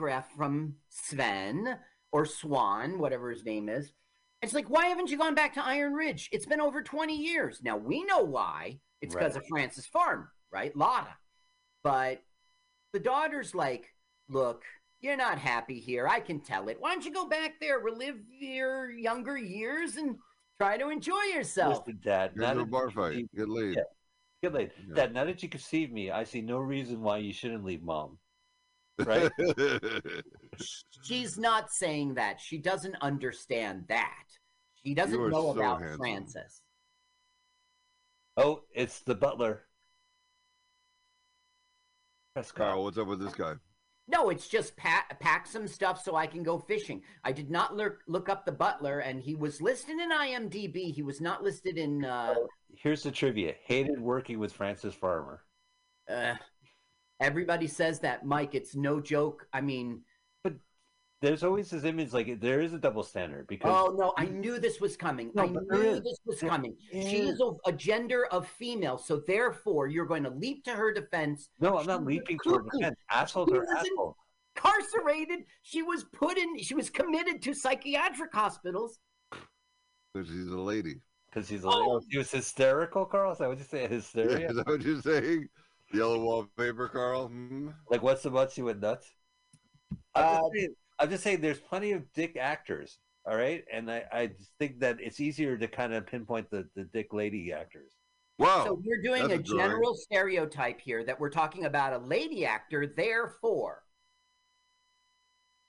telegraph from Sven or Swan, whatever his name is. It's like, why haven't you gone back to Iron Ridge? It's been over 20 years. Now we know why. It's because Right. of Frances Farmer, right? Lotta. But the daughter's like, look, you're not happy here. I can tell it. Why don't you go back there, relive your younger years, and try to enjoy yourself? Listen, Dad. Go Now to a bar fight. conceive- Get laid. Yeah. Get laid. Yeah. Dad, now that you conceive me, I see no reason why you shouldn't leave Mom. Right? She's not saying that. She doesn't understand that. She doesn't know so about handsome. Francis. oh, it's the butler. Press Carl, Carl. what's up with this guy? No, it's just pack, pack some stuff so I can go fishing. I did not look look up the butler, and he was listed in IMDb. He was not listed in. Uh, Here's the trivia. Hated working with Frances Farmer. uh, everybody says that, Mike. It's no joke. I mean, but There's always this image like there is a double standard because oh no, I knew this was coming. No, I knew is. this was There coming. She is. is a, a gender of female, so therefore you're going to leap to her defense. no, I'm not was leaping to her defense. Assholes She are assholes. Incarcerated. She was put in. She was committed to psychiatric hospitals. Because she's a lady. Because she's a Oh. oh he was hysterical, Carl. Is that what you say? Hysteria? Is that what you're saying? Yellow wallpaper, Carl? Hmm? Like what's the butts you went nuts? I'm, Uh, just saying, I'm just saying there's plenty of dick actors, all right? And I, I think that it's easier to kind of pinpoint the, the dick lady actors. Wow. So we're doing that's a a drawing. general stereotype here that we're talking about a lady actor. Therefore,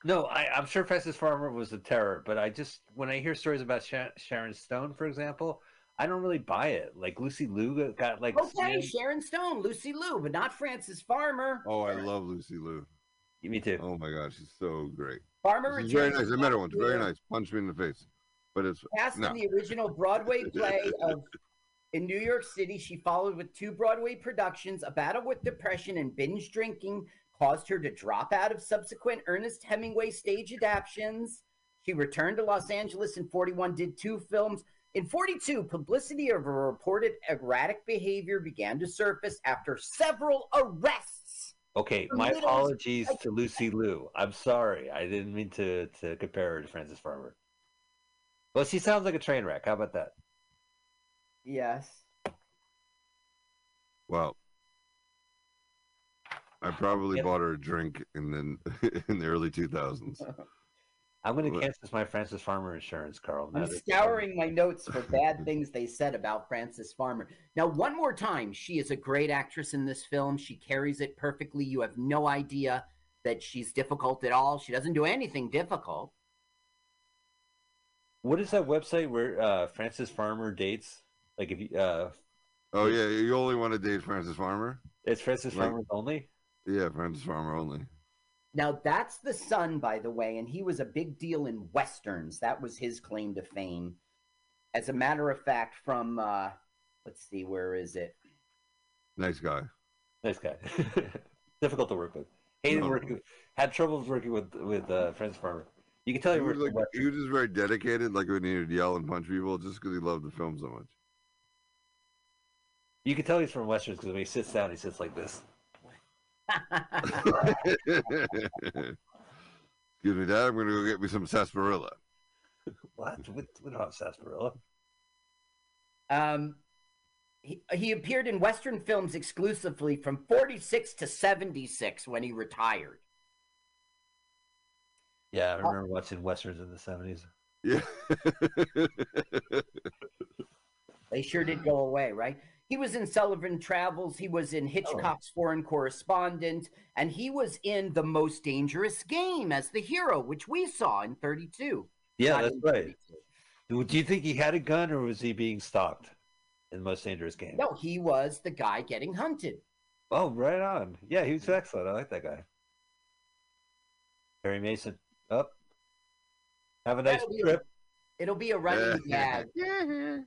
No, I, I'm sure Frances Farmer was a terror, but I just when I hear stories about Sha- Sharon Stone, for example, I don't really buy it. Like Lucy Liu got- got like okay, slammed- Sharon Stone, Lucy Liu, but not Frances Farmer. oh, I love Lucy Liu. Give me too. Oh my God, she's so great. Farmer She's very nice. I to met her once. Very nice. Punched me in the face. But it's Cast no. in the original Broadway play of in New York City, she followed with two Broadway productions. A battle with depression and binge drinking caused her to drop out of subsequent Ernest Hemingway stage adaptations. She returned to Los Angeles in 41, did two films. In 42, publicity of her reported erratic behavior began to surface after several arrests. Okay, my middle- apologies to Lucy Liu. I'm sorry. I didn't mean to, to compare her to Frances Farmer. Well, she sounds like a train wreck. How about that? Yes. Well, I probably Yep. bought her a drink in the in the early 2000s. I'm going to cancel my Frances Farmer insurance, Carl. I'm scouring my notes for bad things they said about Frances Farmer. Now, one more time, she is a great actress in this film. She carries it perfectly. You have no idea that she's difficult at all. She doesn't do anything difficult. What is that website where uh, Frances Farmer dates? Like if you, uh, Oh yeah, you only want to date Frances Farmer? it's Frances Like- Farmer only. Yeah, Frances Farmer only. Now, that's the son, by the way, and he was a big deal in westerns. That was his claim to fame. As a matter of fact, from uh, let's see, where is it? Nice guy. Nice guy. Difficult to work with. Hated No. working. Had troubles working with with uh, Frances Farmer. You can tell He he was, like, with he was just very dedicated, like when he would yell and punch people, just because he loved the film so much. You can tell he's from westerns because when he sits down, he sits like this. Excuse me, Dad. I'm going to go get me some sarsaparilla. What? We, we don't have sarsaparilla. Um, he, he appeared in Western films exclusively from 46 to 76 when he retired. Yeah, I remember watching westerns in the seventies. Yeah. They sure did go away, right? He was in Sullivan Travels. He was in Hitchcock's oh. Foreign Correspondent, and he was in The Most Dangerous Game as the hero, which we saw in 32. Yeah, that's right. 32. Do you think he had a gun or was he being stalked in the most dangerous game? No, he was the guy getting hunted. Oh, right on. Yeah, he was excellent. I like that guy. Harry Mason. Up. Have a nice That'll be- trip. It'll be a running gag. Mm-hmm.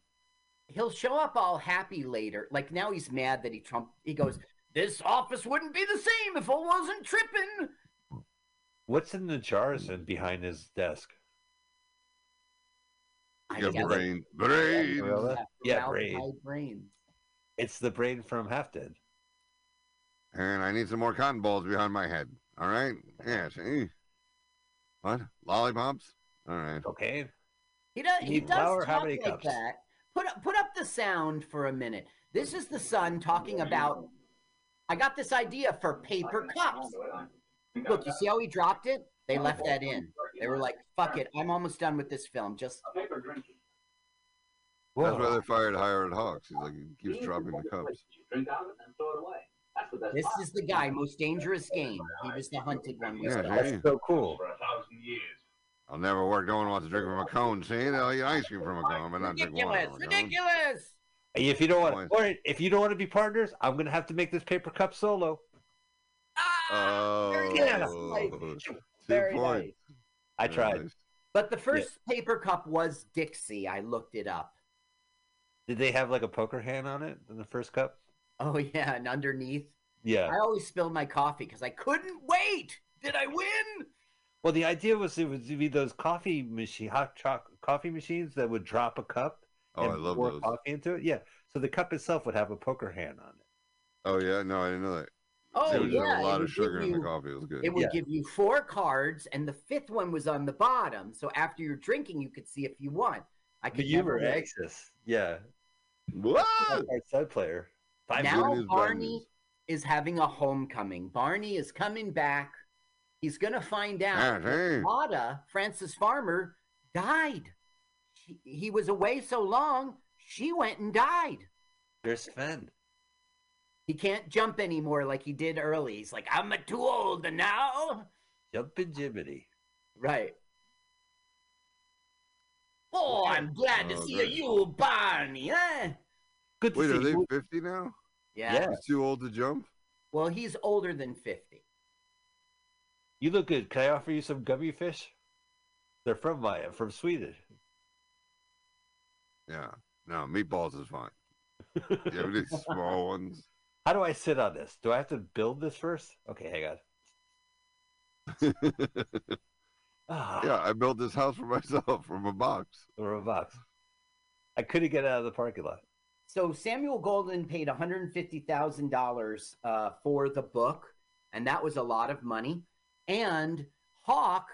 He'll show up all happy later. Like now he's mad that he Trump. He goes, "This office wouldn't be the same if I wasn't tripping." What's in the jars and behind his desk? I You got guess brain. Brain. Yeah, Ralph brain. High brains. It's the brain from Half Dead. And I need some more cotton balls behind my head. All right. Yeah. See. What? Lollipops? All right. Okay. He does. You He need does flour? How talk many like cups? that. Put up, put up the sound for a minute. This is the son talking about. I got this idea for paper cups. Look, you see how he dropped it? They left that in. They were like, "Fuck it, I'm almost done with this film. Just That's why Whoa. they fired Howard Hawks. He's like, he keeps dropping the cups. this is the guy most dangerous game. He was the hunted one. We Yeah, saw. hey. That's so cool. I'll never work. No one wants to drink from a cone. See, they'll eat ice cream from a cone, but not drink water Ridiculous! a cone. Ridiculous! If you don't want, Boy. or if you don't want to be partners, I'm gonna have to make this paper cup solo. Ah, very Yeah. nice. Two Very points. nice. I tried. nice. But the first paper cup was Dixie. I looked it up. Did they have like a poker hand on it in the first cup? Oh yeah, and underneath, Yeah. I always spilled my coffee because I couldn't wait. Did I win? Well, the idea was it would be those coffee machine, hot choc coffee machines that would drop a cup Oh, and I love pour those. coffee into it. Yeah. So the cup itself would have a poker hand on it. Oh yeah, no, I didn't know that. Oh They would yeah, have a lot it of would sugar give in the you- coffee. It was good. It would Yeah. give you four cards, and the fifth one was on the bottom. So after you're drinking, you could see if you won. I could But you never were win. anxious. Yeah. What? Side player. Five Now Good news, bad Barney is having a homecoming. Barney is coming back. He's gonna find Yeah, out. that uh-huh. hey. Lotta, Frances Farmer, died. She, he was away so long, she went and died. There's Sven. He can't jump anymore like he did early. He's like, I'm too old now. Jumping Jibbity. Right. Oh, I'm glad to Oh, see good. you, Barney. Huh? Good to Wait, see are they you. 50 now? Yeah. Yeah. He's too old to jump? Well, he's older than 50. You look good. Can I offer you some gummy fish? They're from my from Sweden. Yeah. No, meatballs is fine. You have any small ones? How do I sit on this? Do I have to build this first? Okay, hang on. Ah, yeah, I built this house for myself from a box. or a box. I couldn't get out of the parking lot. So Samuel Goldwyn paid $150,000 uh, for the book, and that was a lot of money. And Hawk,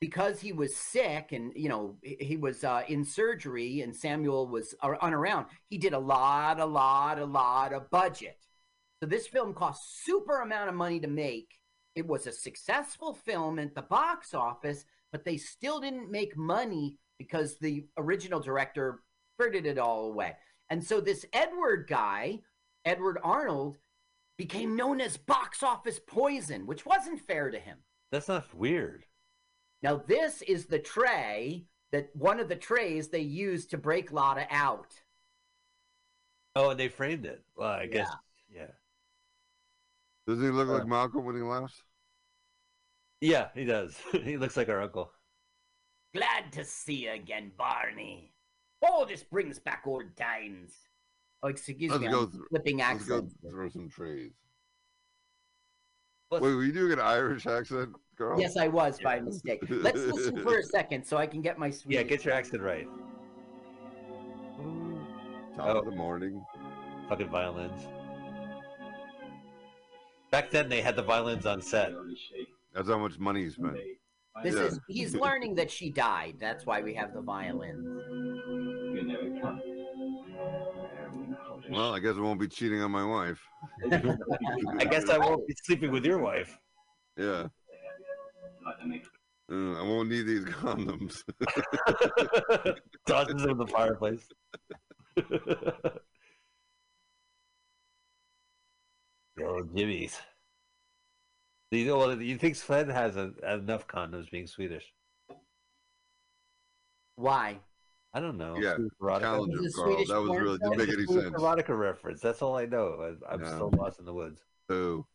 because he was sick and you know he was uh, in surgery, and Samuel was unaround, he did a lot, a lot, a lot of budget. So this film cost super amount of money to make. It was a successful film at the box office, but they still didn't make money because the original director frittered it all away. And so this Edward guy, Edward Arnold, became known as box office poison, which wasn't fair to him. That's not weird. Now, this is the tray that one of the trays they used to break Lotta out. Oh, and they framed it. Well, I guess. Yeah. Doesn't he look Uh, like Malcolm when he laughs? Yeah, he does. he looks like our uncle. Glad to see you again, Barney. Oh, this brings back old times. Oh, excuse Let's me, go I'm through- flipping Let's go accents. through some trees. Let's- Wait, were you doing an Irish accent, Carl? Yes, I was by mistake. Let's listen for a second so I can get my sweet. Yeah, get your accent right. Top Oh. of the morning. Fucking violins. Back then, they had the violins on set. That's how much money he spent. This Yeah. is he's learning that she died. That's why we have the violins. Well, I guess I won't be cheating on my wife. I guess I won't be sleeping with your wife. Yeah. Uh, I won't need these condoms. Tosses them in the fireplace. the old jimmies. You, know, well, you think Sven has a, enough condoms being Swedish? Why? I don't know. Yeah, Swedish erotica? Challenge Is him, it Carl. That was really film? didn't make any Swedish sense. erotica reference. That's all I know. I, I'm Yeah. still lost in the woods. Boo.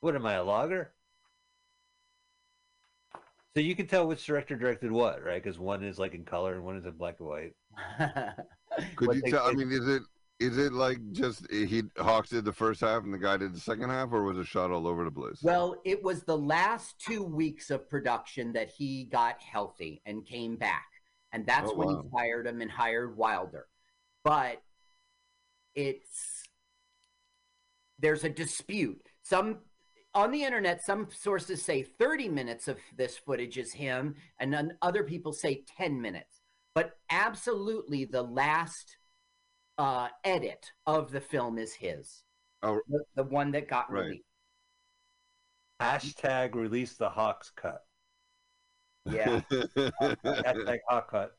What am I, a logger? So you can tell which director directed what, right? Because one is like in color and one is in black and white. Could What you they tell? I mean, is it is it like just eh, he Hawks did the first half and the guy did the second half, or was it shot all over the place? well, it was the last two weeks of production that he got healthy and came back, and that's Oh, when wow. he fired him and hired Wilder. But it's there's a dispute. Some on the internet, some sources say 30 minutes of this footage is him, and then other people say 10 minutes. But absolutely, the last uh, edit of the film is his. Oh. the, the one that got Right. released. Hashtag release the Hawks cut. Yeah. Hashtag oh, Hawk cut.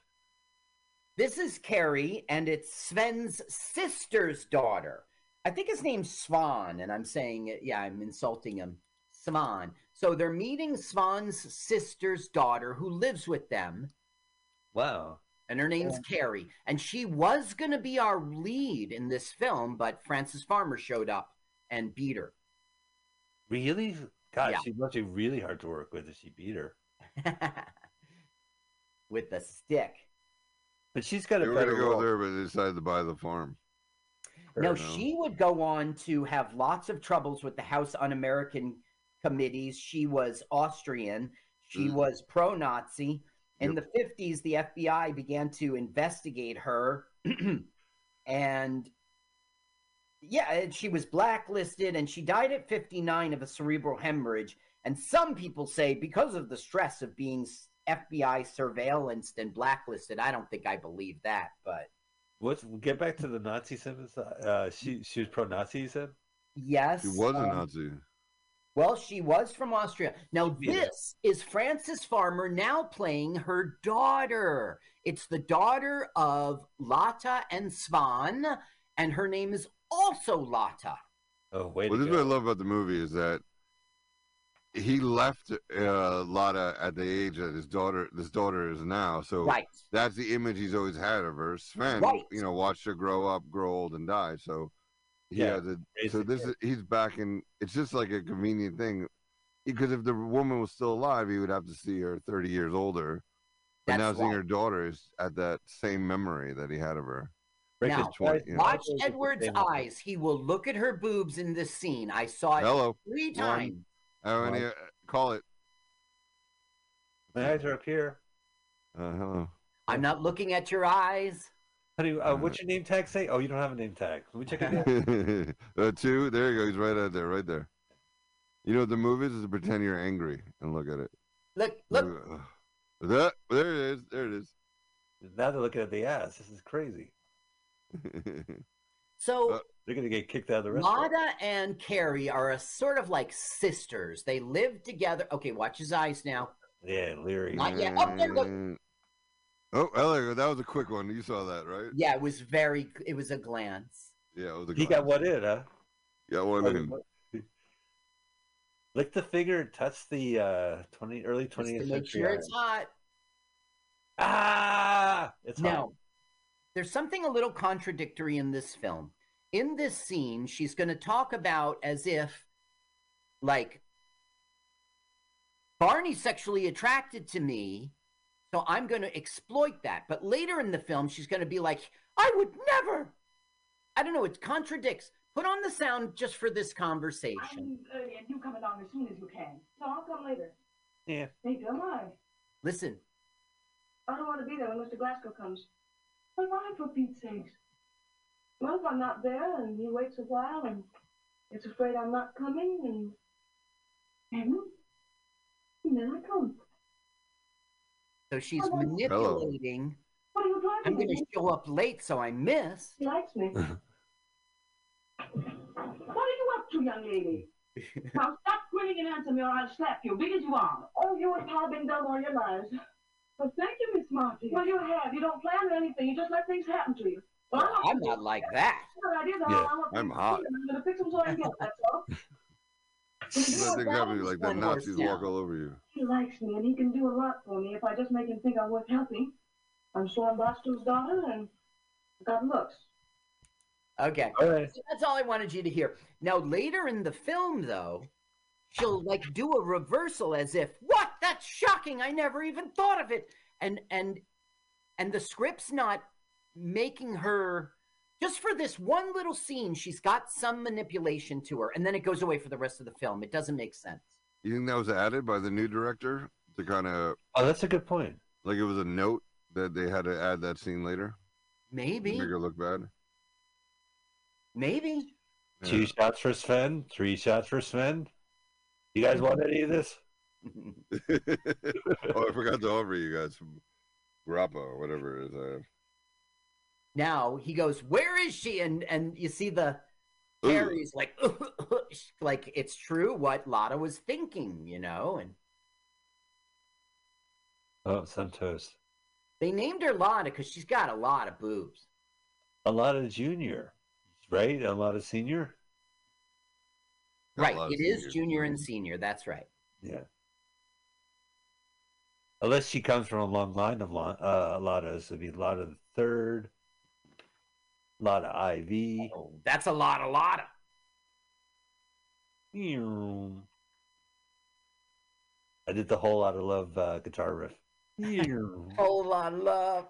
This is Carrie, and it's Sven's sister's daughter. I think his name's Svan, and I'm saying. Yeah, I'm insulting him. Svan. So they're meeting Svan's sister's daughter, who lives with them, Wow. and her name's Carrie. And she was going to be our lead in this film, but Frances Farmer showed up and beat her. Really? God, Yeah. she must be really hard to work with if she beat her. with a stick. But she's got a better gonna go role. there, but they decided to buy the farm. No, enough. she would go on to have lots of troubles with the House Un American committees. She was Austrian. She Mm. was pro Nazi. In the 50s, the FBI began to investigate her. and yeah, she was blacklisted and she died at 59 of a cerebral hemorrhage. And some people say because of the stress of being FBI surveillanced and blacklisted. I don't think I believe that, but let's get back to the Nazi sentence? Uh, she she was pro-Nazi. You said. yes. She was a um, Nazi. Well, she was from Austria. Now, Yeah. this is Frances Farmer now playing her daughter. It's the daughter of Lotta and Svan, and her name is also Lotta. Oh wait. Well, this is what I love about the movie is that he left uh, Lotta at the age that his daughter, this daughter is now. So Right. that's the image he's always had of her. Sven, Right. you know, watched her grow up, grow old, and die. So he Yeah, has a, so this is he's back in. It's just like a convenient thing, because if the woman was still alive, he would have to see her thirty years older. But now That's seeing right. her daughter is at that same memory that he had of her. Now, his twice. you know. Watch Those are the Edward's eyes. He will look at her boobs in this scene. I saw it Hello, three One. Times. how many? Uh, call it. My eyes are up here. Uh, hello. I'm not looking at your eyes. Honey, uh, what's your name tag say? Oh, you don't have a name tag. Let me check it out. uh, two. There you go. He's right out there, right there. You know what the move is? Is to pretend you're angry and look at it. Look, look. Ugh. That, there it is. There it is. now they're looking at the ass. This is crazy. So Uh, They're gonna get kicked out of the restaurant. Lotta and Carrie are a sort of like sisters. They live together. Okay, watch his eyes now. Yeah, Leary. Not yet. Oh, there, look. And- Oh, there you go. that was a quick one. You saw that, right? Yeah, it was very. It was a glance. Yeah, it was a He got glance. one in, huh? Got one in. Lick the finger, touch the uh, twenty early Just twentieth to make century. sure it's hot. ah, it's hot. Now, there's something a little contradictory in this film. In this scene, she's going to talk about as if, like, Barney's sexually attracted to me, so I'm going to exploit that. But later in the film, she's going to be like, I would never. I don't know. It contradicts. Put on the sound just for this conversation. I'm early and you come along as soon as you can. So I'll come later. Yeah. Hey, Bill, why? Listen, I don't want to be there when Mr. Glasgow comes. But why, for Pete's sakes? Well, if I'm not there and he waits a while and gets afraid I'm not coming and... And, and then I come. so she's Hello. manipulating. What are you I'm going to show up late, so I miss. He likes me. what are you up to, young lady? now stop grinning and answer me or I'll slap you, big as you are. Oh, you and Pa have been dumb all your lives. Well, thank you, Miss Marty. Well, you have. You don't plan anything. You just let things happen to you. Well, I'm not like that. Good. Yeah, I want I'm hot. see, and I'm going to fix them so I can get, that's all. Let things happen like that. One Nazis town. walk all over you. He likes me, and he can do a lot for me if I just make him think I'm worth helping. I'm Swan Bostrom's daughter, and I've got looks. Okay. All right. So that's all I wanted you to hear. Now, later in the film, though, she'll like do a reversal as if, "What? That's shocking! I never even thought of it." And and and the script's not making her just for this one little scene. She's got some manipulation to her, and then it goes away for the rest of the film. It doesn't make sense. You think that was added by the new director to kind of Oh, that's a good point. like it was a note that they had to add that scene later to Maybe, make her look bad? maybe. Two shots for Sven, three shots for Sven. You guys want any of this? oh, I forgot to offer you guys some grappa or whatever it is. I have. now he goes, "Where is she?" And and you see the Ooh. Harry's like, like it's true what Lotta was thinking, you know. And Oh, Santos. they named her Lotta because she's got a lot of boobs. A lot of junior, right? A lot of senior. Got right, lot of it is seniors. junior and senior. That's right. Yeah. Unless she comes from a long line of uh, a lot of, it'd be a lot of the third, a lot of IV. Oh, that's a lot, a Lotta. I did the whole lot of love uh, guitar riff. Whole lot of love.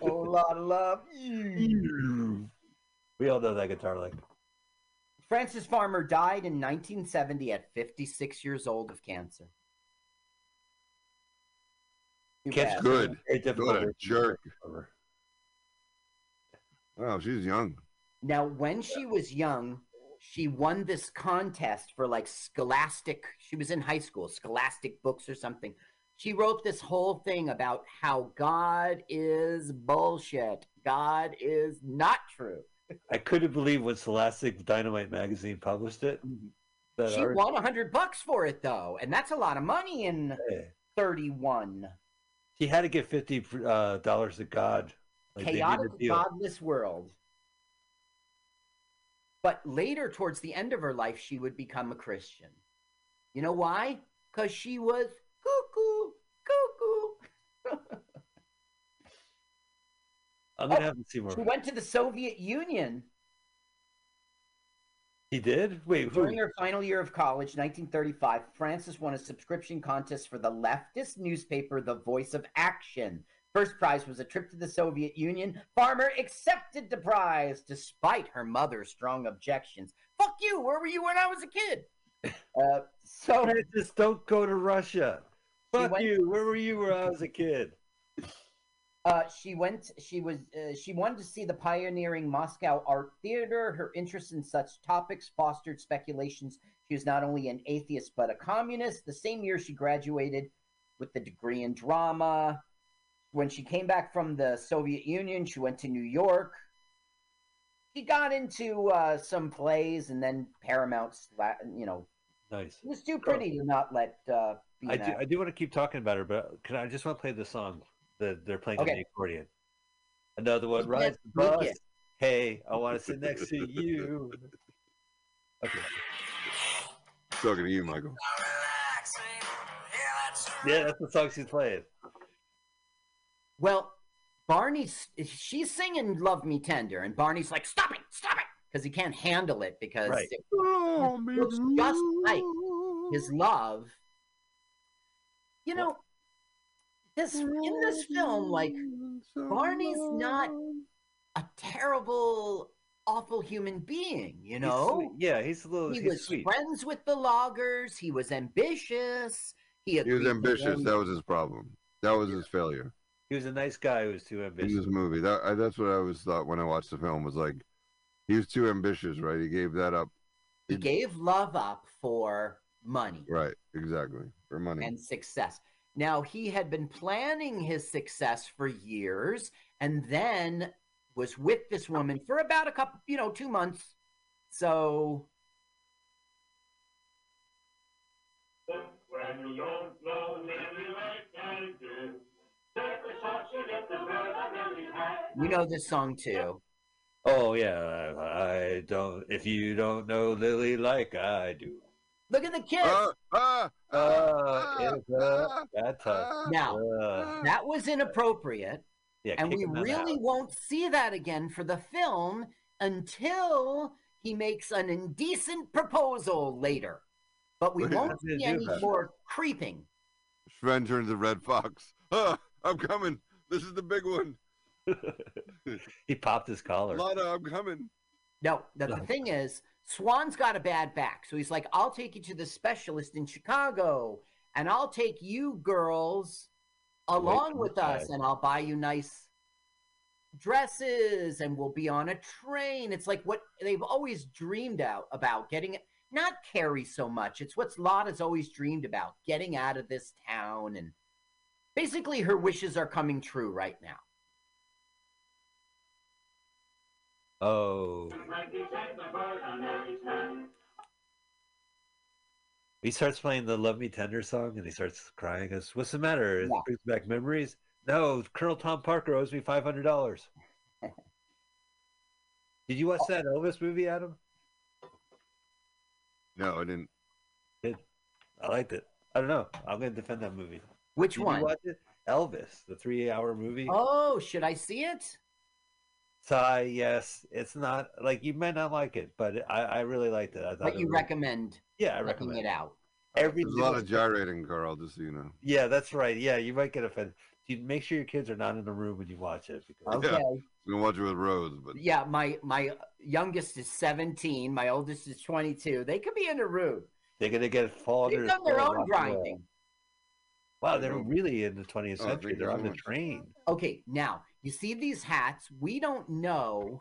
Whole lot of love, we all know that guitar lick. Frances Farmer died in 1970 at 56 years old of cancer. Too Good. Very difficult. What a jerk. recover. Wow, she's young. Now, when she was young, she won this contest for like scholastic. She was in high school, scholastic books or something. She wrote this whole thing about how God is bullshit. God is not true. I couldn't believe when Scholastic Dynamite magazine published it. Mm-hmm. That She art- won a hundred bucks for it though, and that's a lot of money in Yeah. 31. He had to give fifty uh, dollars to God. Like, they made a chaotic, godless world. But later, towards the end of her life, she would become a Christian. You know why? Because she was cuckoo, cuckoo. I'm gonna Oh, have to see more. She went to the Soviet Union He did. Wait, who? during her final year of college, 1935. Frances won a subscription contest for the leftist newspaper, The Voice of Action. First prize was a trip to the Soviet Union. Farmer accepted the prize despite her mother's strong objections. Fuck you! Where were you when I was a kid? Uh, so Frances, don't go to Russia. Fuck went- you. Where were you when I was a kid? uh, she went. She was. Uh, she wanted to see the pioneering Moscow art theater. Her interest in such topics fostered speculations. She was not only an atheist but a communist. The same year, she graduated with the degree in drama. When she came back from the Soviet Union, she went to New York. She got into uh, some plays, and then Paramount. You know, Nice. she was too pretty to not let. Uh, be I do. I do want to keep talking about her, but can I, I just want to play the song that they're playing on the accordion. Another one You rides the bus. make it. Hey, I want to sit next to you. Okay. Talking to you, Michael. Yeah, that's the song she's playing. Well, Barney's she's singing "Love Me Tender," and Barney's like, "Stop it, stop it," because he can't handle it because Right. it looks just like his love. You know, this in this film, like Barney's not a terrible, awful human being. You know, sweet. yeah, he's a little. he he's was sweet. friends with the loggers. He was ambitious. He, He was ambitious. That was his problem. That was his failure He was a nice guy who was too ambitious. in ambitious. this movie. That I, that's what I always thought when I watched the film was like, he was too ambitious, right? He gave that up. he gave love up for money. Right, exactly. For money. and success. Now, he had been planning his success for years and then was with this woman for about a couple, you know, two months. So, you know this song too. Oh yeah, I don't. If you don't know Lily like I do, Look at the kid. Ah, ah, uh, ah, it's uh, ah, that ah, Now, Uh, that was inappropriate. yeah, And we him out really won't see that again for the film until he makes an indecent proposal later. But we won't see gonna any that? more creeping. Sven turns to Red Fox. Ah, I'm coming. This is the big one. he popped his collar. Lana, I'm coming. No, the, the thing is, Swan's got a bad back. So he's like, I'll take you to the specialist in Chicago and I'll take you girls along from with us and I'll buy you nice dresses and we'll be on a train. It's like what they've always dreamed out about getting not Carrie so much. It's what Lotta's always dreamed about getting out of this town. And basically, her wishes are coming true right now. Oh, Frankie's head, the bird on Ellie's hand. he starts playing the "Love Me Tender" song, and he starts crying. He Goes, "What's the matter? It Yeah. brings back memories." No, Colonel Tom Parker owes me five hundred dollars. Did you watch that Elvis movie, Adam? No, I didn't. I liked it. I don't know. I'm going to defend that movie. Which Did one? you watch it? Elvis, the three-hour movie. Oh, should I see it? Sigh, yes. It's not like you may not like it, but I, I really liked it. I thought But it you was- recommend Yeah, I recommend it out. Every There's a lot single- of gyrating, Carl. Just so you know. Yeah, that's right. Yeah, you might get offended. You make sure your kids are not in the room when you watch it because Okay. Yeah. I'm gonna watch it with Rose, but Yeah, my my youngest is 17, my oldest is 22. They could be in the room. they're gonna get fall They've done their own rock and roll. grinding. Wow, they're really in the 20th Oh, century. thank you they're on the much. train. Okay, now you see these hats. We don't know.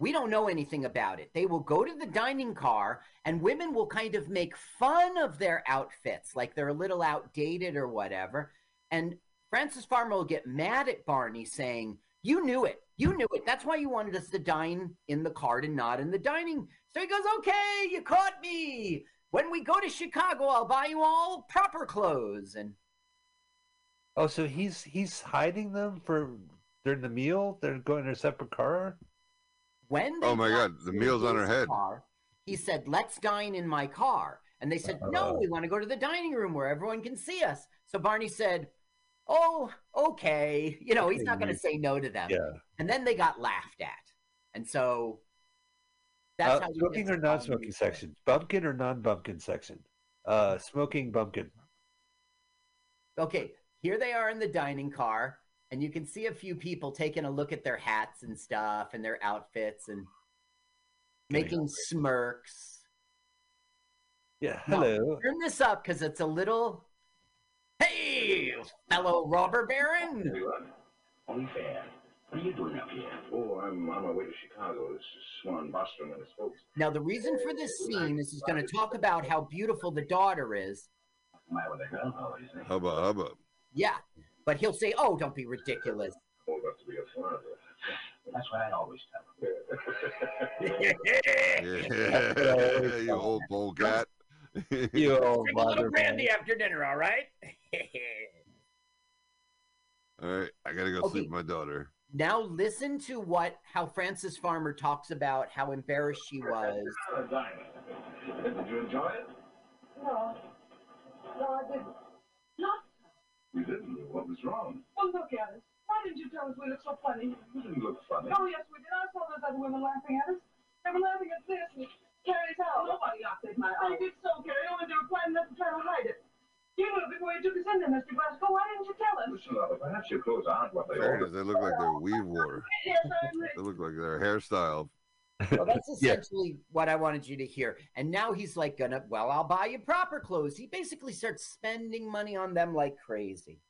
We don't know anything about it. They will go to the dining car, and women will kind of make fun of their outfits, like they're a little outdated or whatever. And Frances Farmer will get mad at Barney, saying, "You knew it. You knew it. That's why you wanted us to dine in the cart and not in the dining." So he goes, "Okay, you caught me. When we go to Chicago, I'll buy you all proper clothes." And Oh, so he's he's hiding them for during the meal. They're going in a separate car. When they Oh my God, the meal's on her head. Car, he said, "Let's dine in my car." And they said, "No, we want to go to the dining room where everyone can see us." So Barney said, "Oh, okay." You know, he's not going to say no to them. Yeah. And then they got laughed at, and so that's Uh, how smoking or non-smoking section? Bumpkin or non-bumpkin section? Uh, smoking bumpkin. Okay, here they are in the dining car, and you can see a few people taking a look at their hats and stuff and their outfits and Getting making smirks. Yeah. No. Hello. turn this up because it's a little. Hey, fellow robber baron. Hey, what? Only fair. What are you doing up here? Oh, I'm on my way to Chicago. This is Swan Bostrom and his folks. Now, the reason for this scene is he's going to talk about how beautiful the daughter is. Am I with a girl? Is it? hubba hubba. Yeah, but he'll say, "Oh, don't be ridiculous." Old enough to be a father. That's what I always tell them. Yeah, you old polecat. You old Drink a little brandy after dinner, all right? All right, I gotta go Okay. sleep with my daughter. now listen to what how Frances Farmer talks about how embarrassed she was. Did you enjoy it? No. No, I didn't. Not. We didn't. Know what was wrong? Well, look at us. Why didn't you tell us we looked so funny? You didn't look funny. Oh, yes, we did. I saw those other women laughing at us. They were laughing at this and Carrie's house. Nobody laughed at my house. They did so, Carrie. Only they were planning not to try to hide it. You knew it before you took us in there, Mr. Glasgow. Why didn't you tell us? Listen, Lava, perhaps your clothes aren't what they are. they look like they're weave water. Yes, I admit. They look like their hairstyle. Well, that's Yeah. essentially what I wanted you to hear. And now he's like, "Gonna well, I'll buy you proper clothes." He basically starts spending money on them like crazy.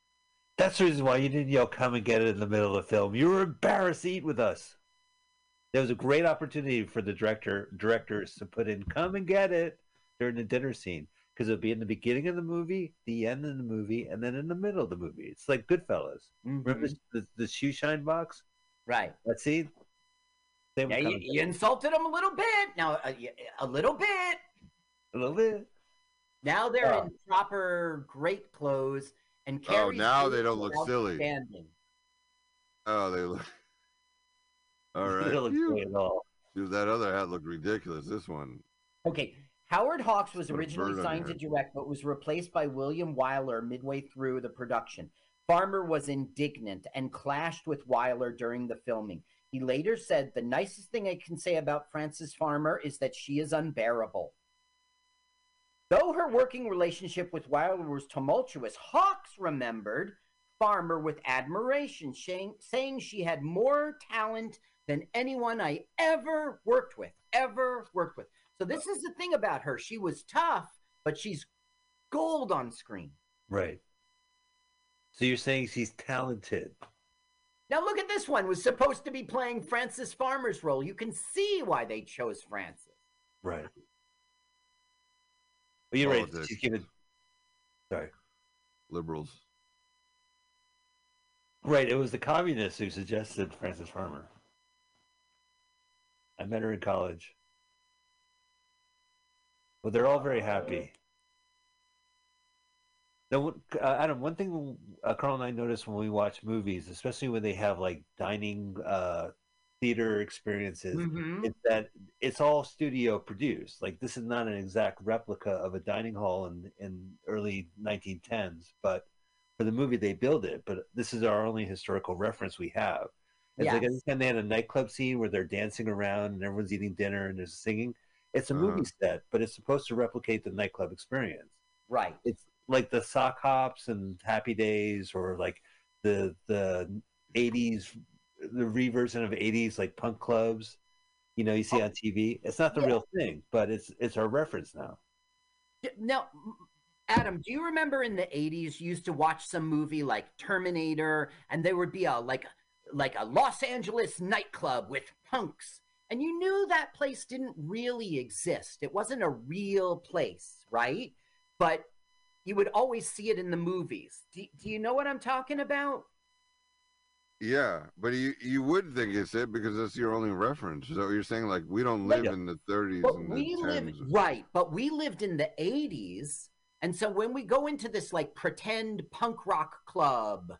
That's the reason why you didn't yell, "Come and get it" in the middle of the film. You were embarrassed to eat with us. There was a great opportunity for the director directors to put in "Come and get it" during the dinner scene because it'll be in the beginning of the movie, the end of the movie, and then in the middle of the movie. It's like Goodfellas. Remember mm-hmm. the, the shoe shine box? Right. That scene. Same Yeah, you, you insulted them a little bit. Now, uh, y- a little bit. a little bit. Now they're Oh. in proper great clothes, and Oh, now they don't look silly. outstanding. Oh, they look. All right. It look Phew. at all. Dude, that other hat looked ridiculous. This one. Okay, Howard Hawks was Put originally signed to direct, but was replaced by William Wyler midway through the production. Farmer was indignant and clashed with Wyler during the filming. He later said, The nicest thing I can say about Frances Farmer is that she is unbearable. Though her working relationship with Wyler was tumultuous, Hawks remembered Farmer with admiration, saying she had more talent than anyone I ever worked with, ever worked with. So this is the thing about her. She was tough, but she's gold on screen. Right. So you're saying she's talented. Now look at this one. Was supposed to be playing Frances Farmer's role. You can see why they chose Frances. Right. But you're right. Politics. She's given. Sorry. liberals. Right. It was the communists who suggested Frances Farmer. I met her in college. Well, they're all very happy. Now, uh, Adam, one thing uh, Carl and I notice when we watch movies, especially when they have like dining uh, theater experiences, Mhm. it's that it's all studio produced. Like this is not an exact replica of a dining hall in in early 1910s, but for the movie they build it. But this is our only historical reference we have. It's like every time they had a nightclub scene where they're dancing around and everyone's eating dinner and there's singing. It's a movie Uh-huh. set, but it's supposed to replicate the nightclub experience. Right. It's like the sock hops and Happy Days, or like the the '80s, the reversion of '80s like punk clubs. You know, you see on TV. It's not the Yeah. real thing, but it's it's our reference now. Now, Adam, do you remember in the 80s you used to watch some movie like Terminator and there would be a like like a Los Angeles nightclub with punks and you knew that place didn't really exist. It wasn't a real place, right? But you would always see it in the movies. Do, do you know what I'm talking about? Yeah, but you you would think it's it because that's your only reference. So you're saying like we don't live yeah. in the 30s But and the we 10s. right, but we lived in the 80s. And so when we go into this like pretend punk rock club,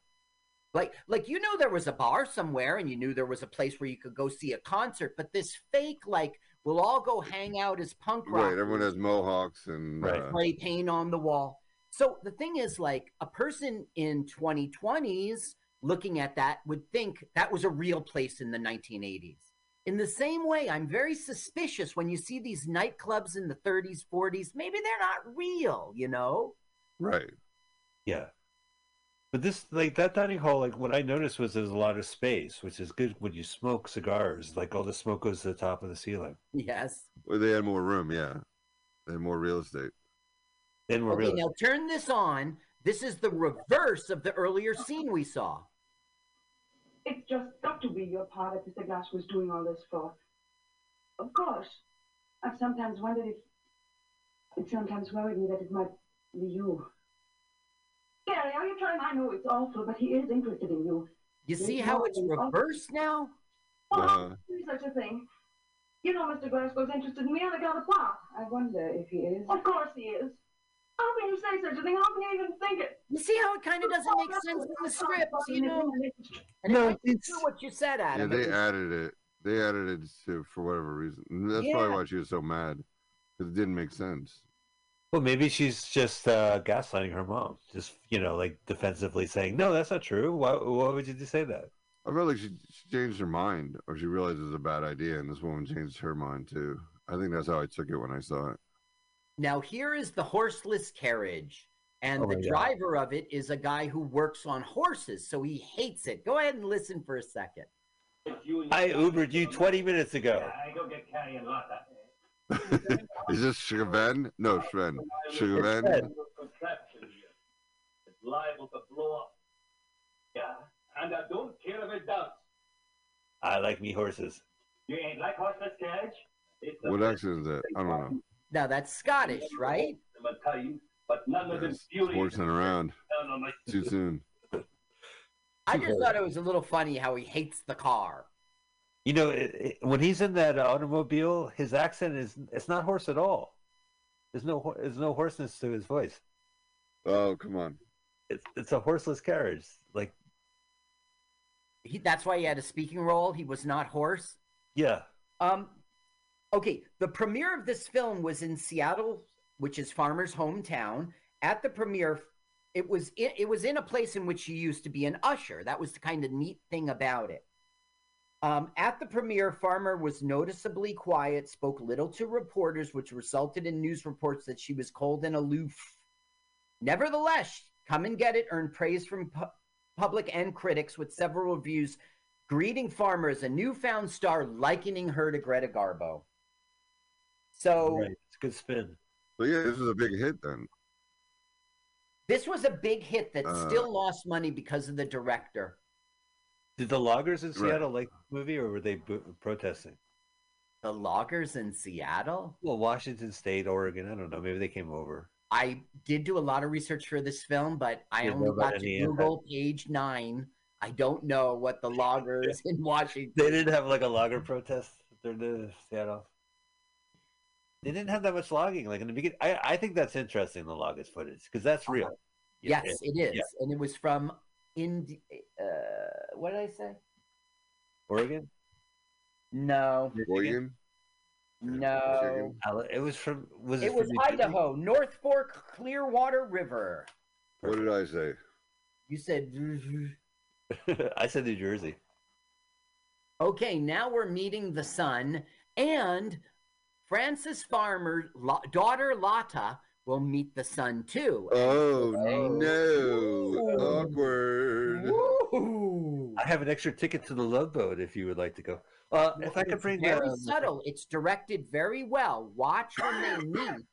like like you know there was a bar somewhere and you knew there was a place where you could go see a concert, but this fake like we'll all go hang out as punk rock. Right, everyone has mohawks and Right. uh, spray paint on the wall. So the thing is, like, a person in 2020s looking at that would think that was a real place in the 1980s. In the same way, I'm very suspicious when you see these nightclubs in the 30s, 40s. Maybe they're not real, you know? right. Yeah. But this, like that dining hall, like what I noticed was there's a lot of space, which is good when you smoke cigars. Like all the smoke goes to the top of the ceiling. Yes. Well, they had more room, yeah. They had more real estate. Then we're Okay, really now turn this on. This is the reverse of the earlier scene we saw. It's just got to be your part that Mr. Glass was doing all this for. Of course. I've sometimes wondered if. It sometimes worried me that it might be you. Gary, are you trying? I know it's awful, but he is interested in you. You see how it's reversed now? Well, Uh-huh. how do such a thing? You know Mr. Glasgow's interested in me on account of Pop. I wonder if he is. Of course he is. How can you say such a thing? How can you even think it? You see how it kind of doesn't make sense in the script, you know? And No, it it's- true what you said, Yeah, they added it. They added it to for whatever reason. And that's probably why she was so mad. Because it didn't make sense. well, maybe she's just uh, gaslighting her mom, just you know, like defensively saying, "No, that's not true. Why, why would you just say that?" I feel like she, she changed her mind, or she realized it was a bad idea, and this woman changed her mind too. I think that's how I took it when I saw it. Now here is the horseless carriage, and Oh the my God. driver of it is a guy who works on horses, so he hates it. Go ahead and listen for a second. I Ubered you 20 minutes ago. I go get Carrie and Lotta. Is this Sugarven? No, Sven. Sugarven? Sven. It's liable to blow up. Yeah, and I don't care if it does. I like me horses. You ain't like horseless carriage? What best accent is that? I don't know. Now that's Scottish, right? I'm a time, but none of them Yes, beauty. horsing around down on my too soon. I just thought it was a little funny how he hates the car. You know, it, it, when he's in that automobile, his accent is it's not horse at all. There's no there's no hoarseness to his voice. Oh, come on. It's it's a horseless carriage. Like He, that's why he had a speaking role. He was not hoarse. yeah, Um, okay, the premiere of this film was in Seattle, which is Farmer's hometown. At the premiere, it was it, it was in a place in which he used to be an usher. That was the kind of neat thing about it. Um, at the premiere, Farmer was noticeably quiet, spoke little to reporters, which resulted in news reports that she was cold and aloof. Nevertheless, Come and Get It earned praise from pu- public and critics, with several reviews greeting Farmer as a newfound star, likening her to Greta Garbo. So right. It's a good spin. So yeah, this was a big hit then. this was a big hit that Uh, still lost money because of the director. Did the loggers in Right. Seattle like the movie, or were they bo- protesting? The loggers in Seattle? Well, Washington State, Oregon. I don't know. Maybe they came over. I did do a lot of research for this film, but I only got to any of that. Google page nine. I don't know what the loggers in Washington. They didn't have like a logger protest during the Seattle. They didn't have that much logging. Like in the beginning, I, I think that's interesting. The loggers footage because that's real. Yeah, Yes, it is, and it was from Indi- uh, What did I say? Oregon. No, Oregon. no. Ale- It was from. Was it, It was from New Jersey? Idaho, North Fork Clearwater River. What did I say? You said. I said New Jersey. Okay, now we're meeting the sun and Frances Farmer's lo- daughter Lotta will meet the son too. Oh Oh. no! Awkward. Woo! I have an extra ticket to the Love Boat if you would like to go. Uh, if I could It's bring very um, subtle. It's directed very well. Watch when they meet.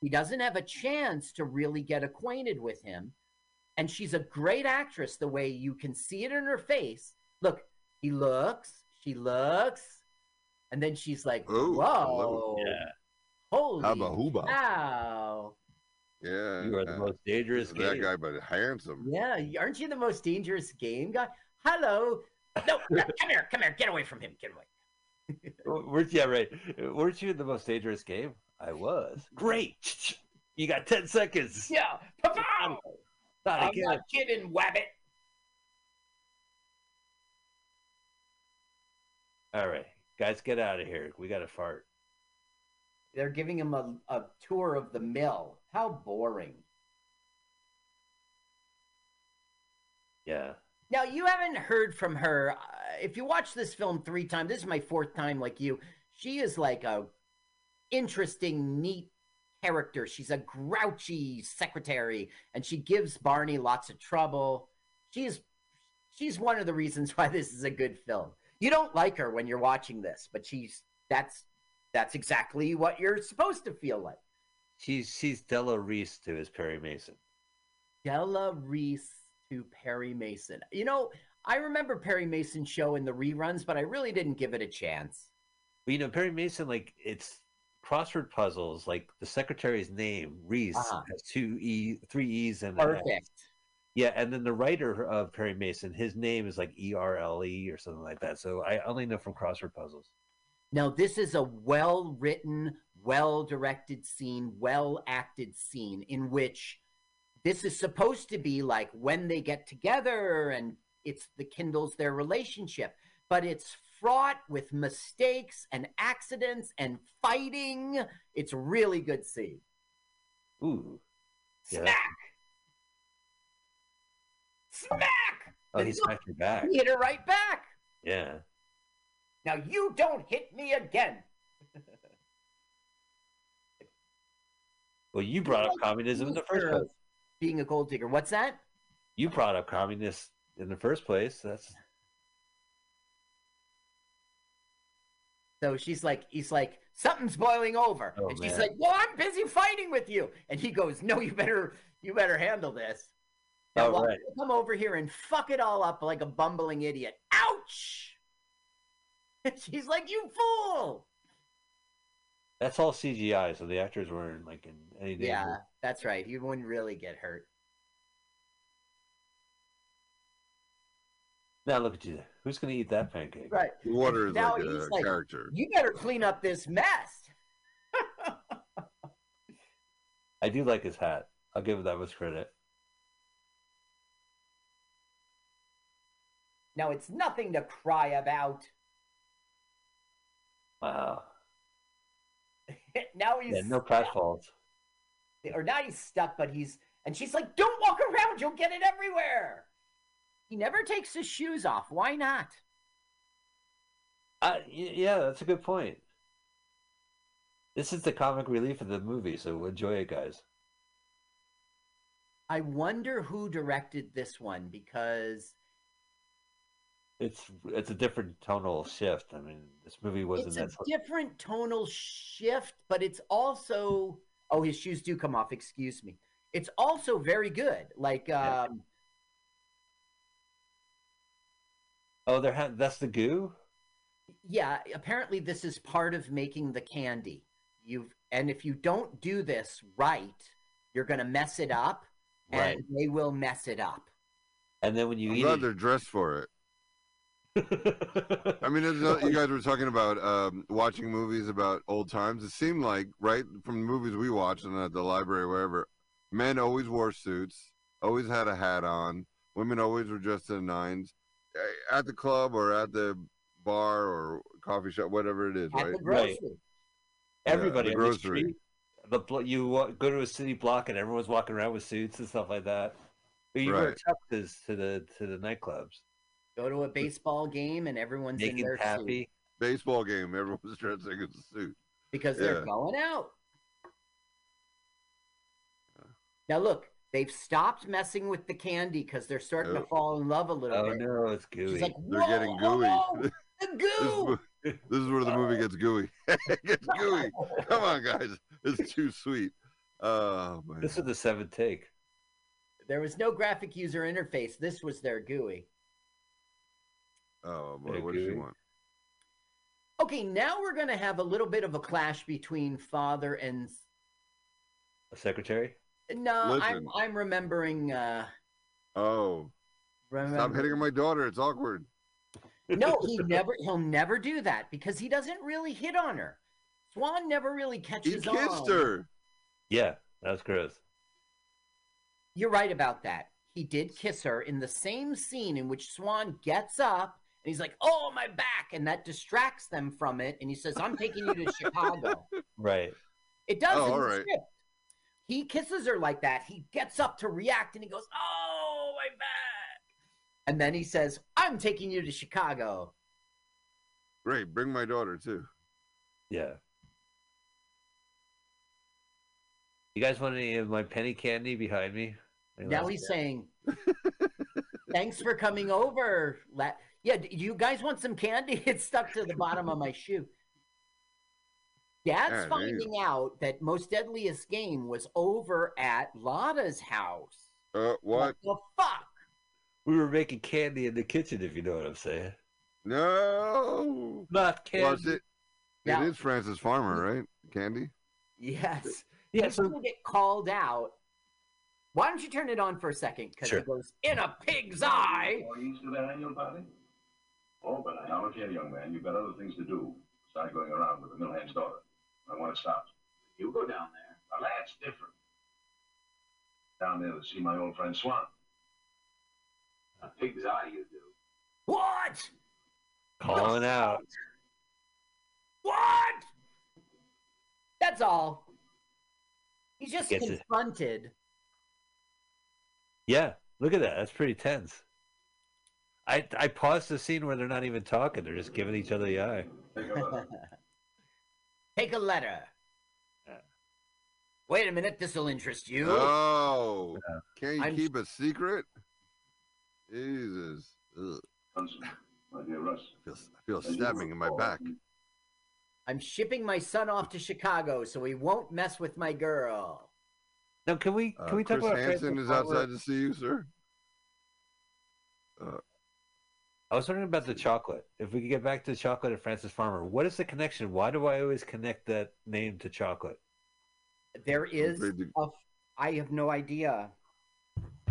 He doesn't have a chance to really get acquainted with him. And she's a great actress the way you can see it in her face. Look, he looks, she looks, and then she's like, Oh, Whoa, hello. Yeah, holy Hubba hooba. cow. Yeah. you are the uh, most dangerous. that game. guy, but handsome. Yeah, aren't you the most dangerous game guy? Hello. No, no, come here, come here, get away from him, get away. Weren't yeah right? Weren't you the most dangerous game? I was. Great. You got ten seconds. Yeah, pow Not I'm again. not kidding, Wabbit. All right, guys, get out of here. We got to fart. They're giving him a, a tour of the mill. How boring. Yeah. Now, you haven't heard from her. Uh, if you watch this film three times, this is my fourth time like you. She is like a interesting, neat character. She's a grouchy secretary, and she gives Barney lots of trouble. She's she's one of the reasons why this is a good film. You don't like her when you're watching this, but she's that's that's exactly what you're supposed to feel like. She's she's Della Reese to his Perry Mason. Della Reese to Perry Mason. You know, I remember Perry Mason's show in the reruns, but I really didn't give it a chance. But you know, Perry Mason, like it's crossword puzzles. Like the secretary's name, Reese, Uh-huh. has two e, three e's and. Perfect. Yeah, and then the writer of Perry Mason, his name is like E R L E or something like that. So I only know from crossword puzzles. Now, this is a well written, well directed scene, well acted scene in which this is supposed to be like when they get together and it's the kindles their relationship, but it's fraught with mistakes and accidents and fighting. It's really good scene. Ooh. Yeah. Smack! Oh, he smacked your back. He hit her right back. Yeah. Now you don't hit me again. Well, you brought up communism in the first place. Being a gold digger. What's that? You brought up communists in the first place. That's So she's like, he's like, something's boiling over. Oh, and she's man. like, well, I'm busy fighting with you. And he goes, no, you better, you better handle this. Now, watch right. me come over here and fuck it all up like a bumbling idiot. Ouch! And she's like, you fool! that's all CGI. So the actors weren't like in any danger. Yeah, that's right. He wouldn't really get hurt. Now look at you. Who's going to eat that pancake? Right. Water is Now like he's a like, character. You better clean up this mess. I do like his hat. I'll give him that much credit. Now it's nothing to cry about. Wow. now he's Yeah, no pratfalls. or now he's stuck, but he's and she's like, "Don't walk around; you'll get it everywhere." He never takes his shoes off. Why not? Uh, yeah, that's a good point. This is the comic relief of the movie, so enjoy it, guys. I wonder who directed this one because It's it's a different tonal shift. I mean, this movie wasn't it's a that. sl- different tonal shift, but it's also oh, his shoes do come off. Excuse me. It's also very good. Like um, Oh, there ha- that's the goo. Yeah, apparently this is part of making the candy. You've and if you don't do this right, you're gonna mess it up, and they will mess it up. And then when you I'm eat glad they're dressed for it. It, I mean, it's not, you guys were talking about um, watching movies about old times. It seemed like, right, from the movies we watched and at the library, wherever, men always wore suits, always had a hat on. Women always were dressed in nines. At the club or at the bar or coffee shop, whatever it is, At right? the grocery. everybody the on the grocery. street, the you go to a city block and everyone's walking around with suits and stuff like that. But you wear Right. tuxes to the to the nightclubs, Go to a baseball game and everyone's in naked their suit happy. Baseball game, everyone's dressing in a suit. because they're going out. Now look, they've stopped messing with the candy because they're starting to Oh. fall in love a little Oh bit. no, it's gooey. She's like, They're getting gooey. whoa, the This, is goo. wh- this is where the movie gets gooey. it gets gooey. Come on, guys. It's too sweet. Oh, man. this is the seventh take. There was no graphic user interface. This was their GUI. Oh, boy. Very What does she want? Okay, now we're going to have a little bit of a clash between father and. A secretary. No, I'm I'm remembering. Uh, Oh, remember... stop hitting on my daughter. It's awkward. No, he never. He'll never do that because he doesn't really hit on her. Swan never really catches. He kissed on. her. Yeah, that's was gross. You're right about that. He did kiss her in the same scene in which Swan gets up and he's like, "Oh, my back," and that distracts them from it. And he says, "I'm taking you to Chicago." Right. It does. Oh, in all the right. script. He kisses her like that. He gets up to react and he goes, "Oh, my back," and then he says, "I'm taking you to Chicago." Great. Bring my daughter, too. Yeah. You guys want any of my penny candy behind me? Now last- he's saying, "Thanks for coming over." La- yeah, do you guys want some candy? It's stuck to the bottom of my shoe. Dad's Yeah, there you finding out that most deadliest game was over at Lotta's house. Uh, what? the fuck? we were making candy in the kitchen, if you know what I'm saying. No. Not candy. Well, it's it, Now- it is Frances Farmer, right? Candy? Yes. Yeah, He's so gonna get called out. Why don't you turn it on for a second? Because Sure. it goes in a pig's eye. Employees to their annual party? Oh, but I... now look here, young man. You've got other things to do. Start going around with the millhand's daughter. I want it stopped. You go down there. Now that's different. Down there to see my old friend Swan. A pig's eye, you do. What? calling out. What? That's all. He's just Gets it. confronted. Yeah, look at that. That's pretty tense. I I paused the scene where they're not even talking; they're just giving each other the eye. Take a look. Take a letter. Wait a minute, this'll interest you. Oh. Yeah. Can't you I'm- keep a secret? Jesus. Ugh. My dear Russ. I feel, I feel stabbing in my back. I'm shipping my son off to Chicago so he won't mess with my girl. Now, can we can Uh, we talk Chris about Hansen Frances is Farmer? outside to see you, sir. I was wondering about the chocolate. If we could get back to the chocolate at Frances Farmer, what is the connection? Why do I always connect that name to chocolate? There is afraid to- a. I have no idea.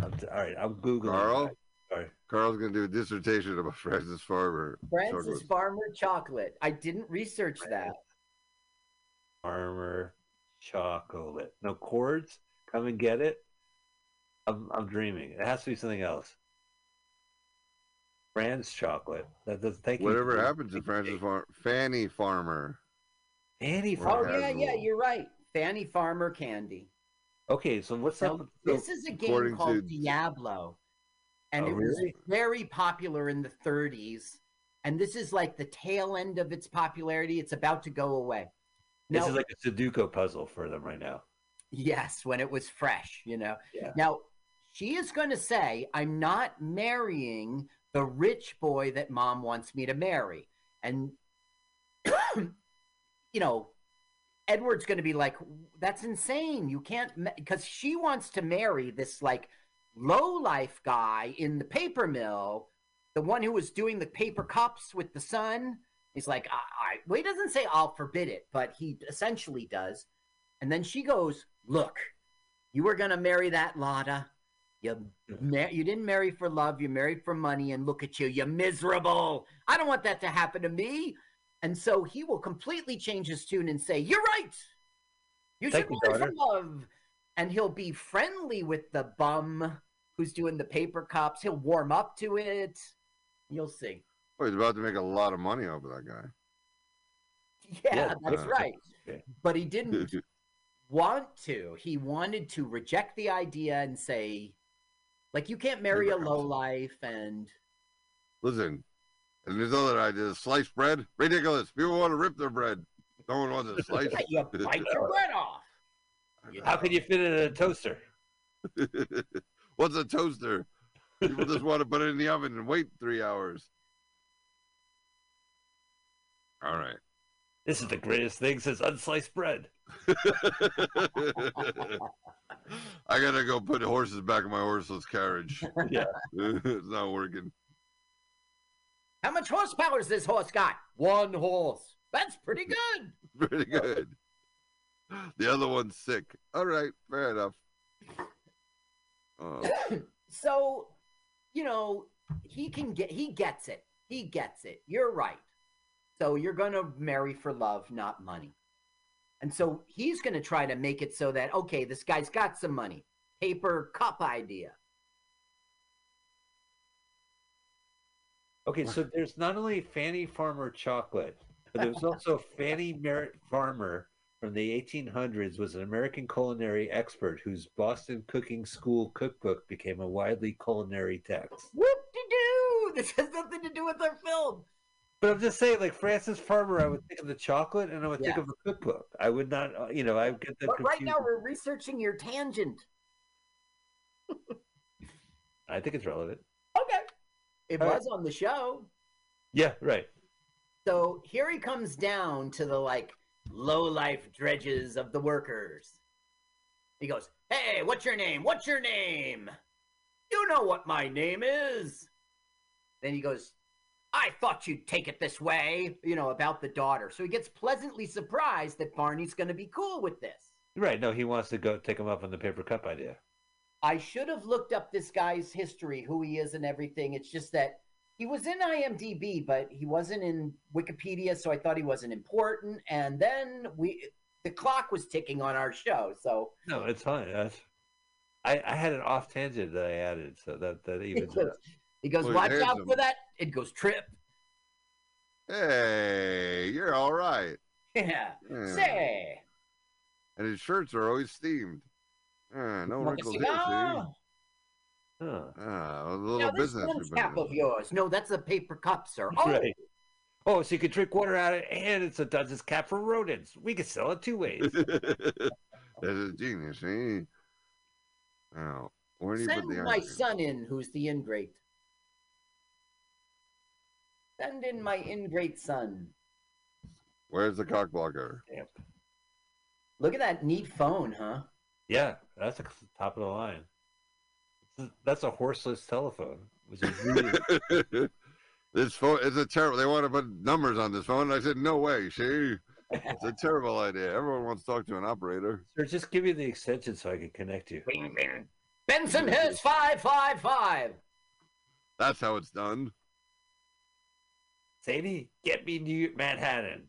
I'm t- all right, I'll Google Carl? it. Sorry. Carl's gonna do a dissertation about Frances Farmer. Frances chocolate. Farmer chocolate. I didn't research that. Farmer chocolate. No chords. Come and get it. I'm I'm dreaming. It has to be something else. Fran's chocolate. That does thank you. Whatever for- happened to Frances Farmer? Fanny Farmer. Annie Oh Farmer. Or yeah, yeah, you're right. Fanny Farmer candy. Okay, so what's Now, up? this is a game called to- Diablo, and Oh, it was really? very popular in the 30s. And this is like the tail end of its popularity. It's about to go away. This is like a Sudoku puzzle for them right now. yes, when it was fresh, you know. Yeah. Now, she is going to say, I'm not marrying the rich boy that mom wants me to marry. And, you know, Edward's going to be like, that's insane. You can't, because she wants to marry this like low life guy in the paper mill, the one who was doing the paper cups with the sun. He's like, I, I well, he doesn't say I'll forbid it, but he essentially does. And then she goes, Look, you were gonna marry that Lotta. You mar- you didn't marry for love, you married for money, and look at you, you're miserable. I don't want that to happen to me. And so he will completely change his tune and say, You're right. You should you, marry for love. And he'll be friendly with the bum who's doing the paper cups. He'll warm up to it. You'll see. Oh, he's about to make a lot of money off of that guy. Yeah, Yeah. that's Uh, right. okay. But he didn't want to. He wanted to reject the idea and say, like, you can't marry a low life and Listen, and there's other ideas. Sliced bread, ridiculous. People want to rip their bread. No one wants to slice. you bite your bread off. How can you fit it in a toaster? What's a toaster? People just want to put it in the oven and wait three hours. All right. This is the greatest thing since unsliced bread. I gotta go put horses back in my horseless carriage. Yeah. it's not working. How much horsepower has this horse got? One horse. That's pretty good. Pretty good. The other one's sick. All right, fair enough. Uh, So, you know, he can get he gets it. He gets it. You're right. So you're gonna marry for love, not money. And so he's gonna try to make it so that okay, this guy's got some money. Paper cup idea. Okay, so there's not only Fanny Farmer chocolate, but there's also Fanny Merritt Farmer from the 1800s was an American culinary expert whose Boston Cooking School cookbook became a widely culinary text. Whoop de doo! This has nothing to do with our film. But I'm just saying, like Frances Farmer, I would think of the chocolate and I would think of the cookbook. I would not, uh, you know, I would get the But right now we're researching your tangent. I think it's relevant. Okay. It All right. was on the show. Yeah, right. So here he comes down to the like low life dredges of the workers. He goes, Hey, what's your name? What's your name? You know what my name is. Then he goes, I thought you'd take it this way, you know, about the daughter. So he gets pleasantly surprised that Barney's going to be cool with this. Right. No, he wants to go take him up on the paper cup idea. I should have looked up this guy's history, who he is, and everything. It's just that he was in IMDb, but he wasn't in Wikipedia, so I thought he wasn't important. And then we, the clock was ticking on our show, so No, it's fine. That's, I, I had an off tangent that I added, so that that he even goes, he goes Well, watch out for that. It goes trip. hey, you're all right. Yeah. Yeah. Say, And his shirts are always steamed. Ah, no want wrinkles here, see? Huh. Ah, a little Now this business. one cap of yours. No, that's a paper cup, sir. Oh, Right. Oh, so you can drink water out of it, and it's a Duchess cap for rodents. We could sell it two ways. That's a genius, see? Now, where do you put Send the my son in, who's the ingrate. Send in my ingrate son. Where's the cock blocker? Look at that neat phone, huh? Yeah, that's the top of the line. That's a horseless telephone. Which is really, this phone is a terrible. They want to put numbers on this phone. I said, no way. See, it's a terrible idea. Everyone wants to talk to an operator. Sir, just give me the extension so I can connect you. Bing, bing. Benson Hills 555. That's how it's done. Sadie, get me New Manhattan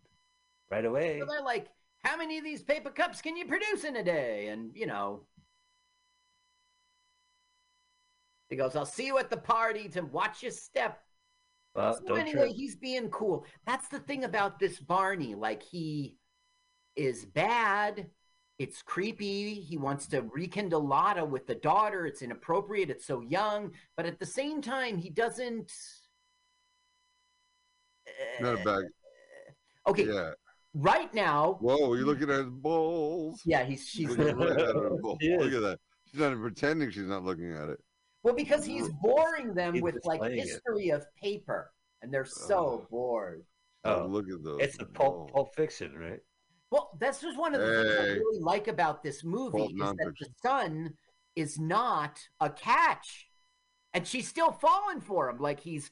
right away. So they're like, how many of these paper cups can you produce in a day? And, you know, he goes, I'll see you at the party to watch your step. Well, So don't anyway, he's being cool. That's the thing about this Barney. Like he is bad. It's creepy. He wants to rekindle Lotta with the daughter. It's inappropriate. It's so young, but at the same time, he doesn't. Not a bag. Okay, Yeah. right now, Whoa, you're looking at his balls. yeah, he's she's Looking right at her balls. She. Look at that. She's not even pretending she's not looking at it. well because he's boring them He's with like displaying it. history of paper, and they're so Oh. bored. Oh, Oh, look at those. it's a pulp, pulp fiction, right? Well, that's just one of the things I really like about this movie Pulp is that the son is not a catch, and she's still falling for him. Like he's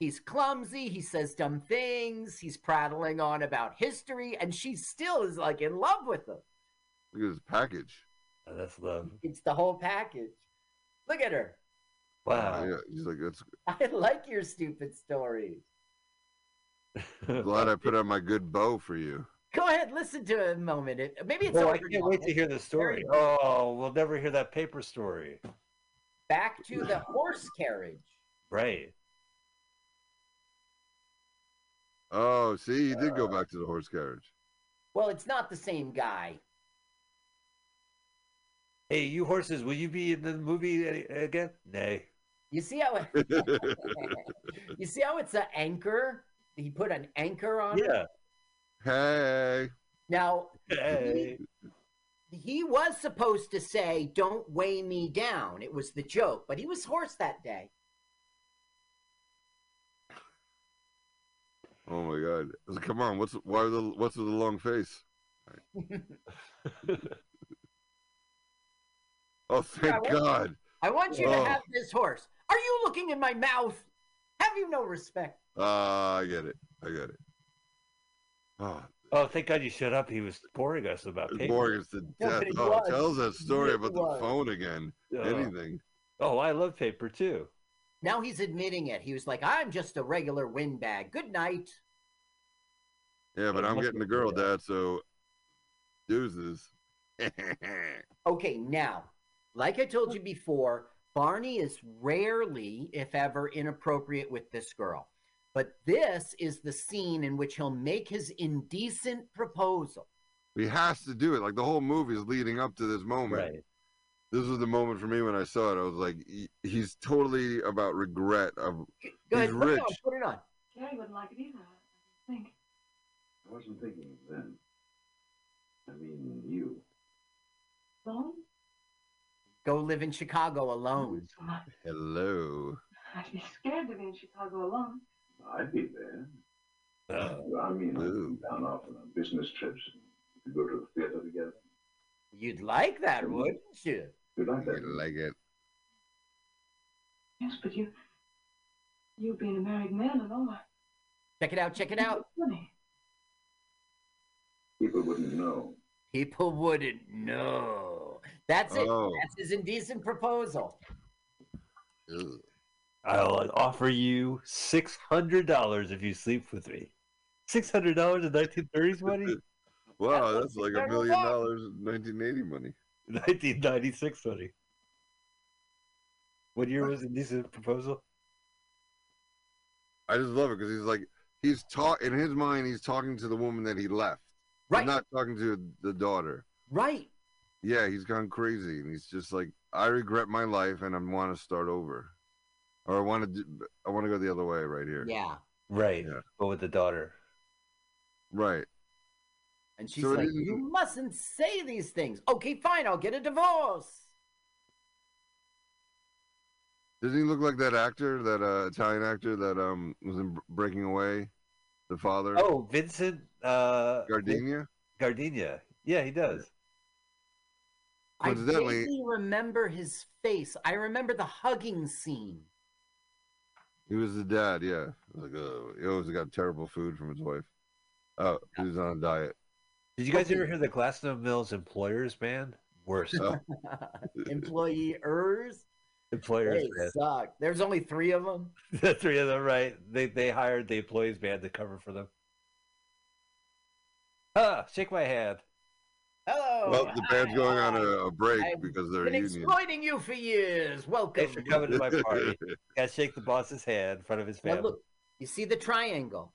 He's clumsy. He says dumb things. He's prattling on about history, and she still is like in love with him. Look at his package. Oh, that's love. It's the whole package. Look at her. Wow. Yeah, he's like, that's I like your stupid stories. glad I put on my good bow for you. Go ahead, listen to it a moment. It, maybe it's oh, I can't now. wait to hear the story. Oh, we'll never hear that paper story. Back to the horse carriage. Right. Oh, see, he did go uh, back to the horse carriage. Well, it's not the same guy. Hey, you horses, will you be in the movie again? Nay. You see how it, you see how it's an anchor? He put an anchor on it. Yeah. Hey, Now Hey. he was supposed to say, "Don't weigh me down." It was the joke, but he was hoarse that day. Oh my God! I was like, Come on, what's why the what's with the long face? Oh, thank Yeah, what- God! I want you Oh. to have this horse. Are you looking in my mouth? Have you no respect? Ah, I get it. I get it. Oh, Oh, thank God you shut up. He was boring us about paper. boring us to death. but Oh, was. tell that story He about the phone again. Oh. Anything. Oh, I love paper too. Now he's admitting it. He was like, "I'm just a regular windbag. Good night." Yeah, but I'm getting the girl. Dad. So, deuces. Okay, now, like I told you before, Barney is rarely, if ever, inappropriate with this girl. But this is the scene in which he'll make his indecent proposal. he has to do it. Like the whole movie is leading up to this moment. Right. This was the moment for me when I saw it. I was like, he, he's totally about regret of Go He's ahead, put it on. rich. Put it on. Gary wouldn't like it either, I think. I wasn't thinking then. I mean, you. Alone? Go live in Chicago alone. So hello. I'd be scared to be in Chicago alone. I'd be there. Oh. I mean, I'd Ooh. down often on business trips. We go to the theater together. You'd like that, wouldn't you? You like I You like it. Yes, but you, you being a married man and all that. Check it out. Check it out. Funny. People wouldn't know. People wouldn't know. That's it. Oh. That's his indecent proposal. Ugh. I'll offer you six hundred dollars if you sleep with me. Six hundred dollars in nineteen thirties money? Wow, That's that's like a million dollars in 1980 money. Nineteen ninety six money. What year was the decent proposal? I just love it because he's like, he's talk in his mind, he's talking to the woman that he left. He's Right. not talking to the daughter. Right. Yeah, he's gone crazy, and he's just like, I regret my life, and I want to start over, or I want to, I want to go the other way right here. Yeah. Right. Yeah. But with the daughter. Right. And she's So like, "You mustn't say these things." Okay, fine. I'll get a divorce. Doesn't he look like that actor, that uh, Italian actor that um was in Breaking Away, the father, Oh, Vincent uh Gardenia? Gardenia. Yeah, he does. I vaguely remember his face. I remember the hugging scene. He was the dad. Yeah, like uh, he always got terrible food from his wife. Oh, he was on a diet. Did you guys ever hear the Glassstone Mills Employers Band? Worst. Oh. Employers, Employers they Band. suck. There's only three of them. the three of them, right? They they hired the employees band to cover for them. Ah, shake my hand. Hello. Well, the band's going on a, a break I've because they're been union. exploiting you for years. Welcome. Thanks for coming to my party. Gotta shake the boss's hand in front of his Now family. look, you see the triangle.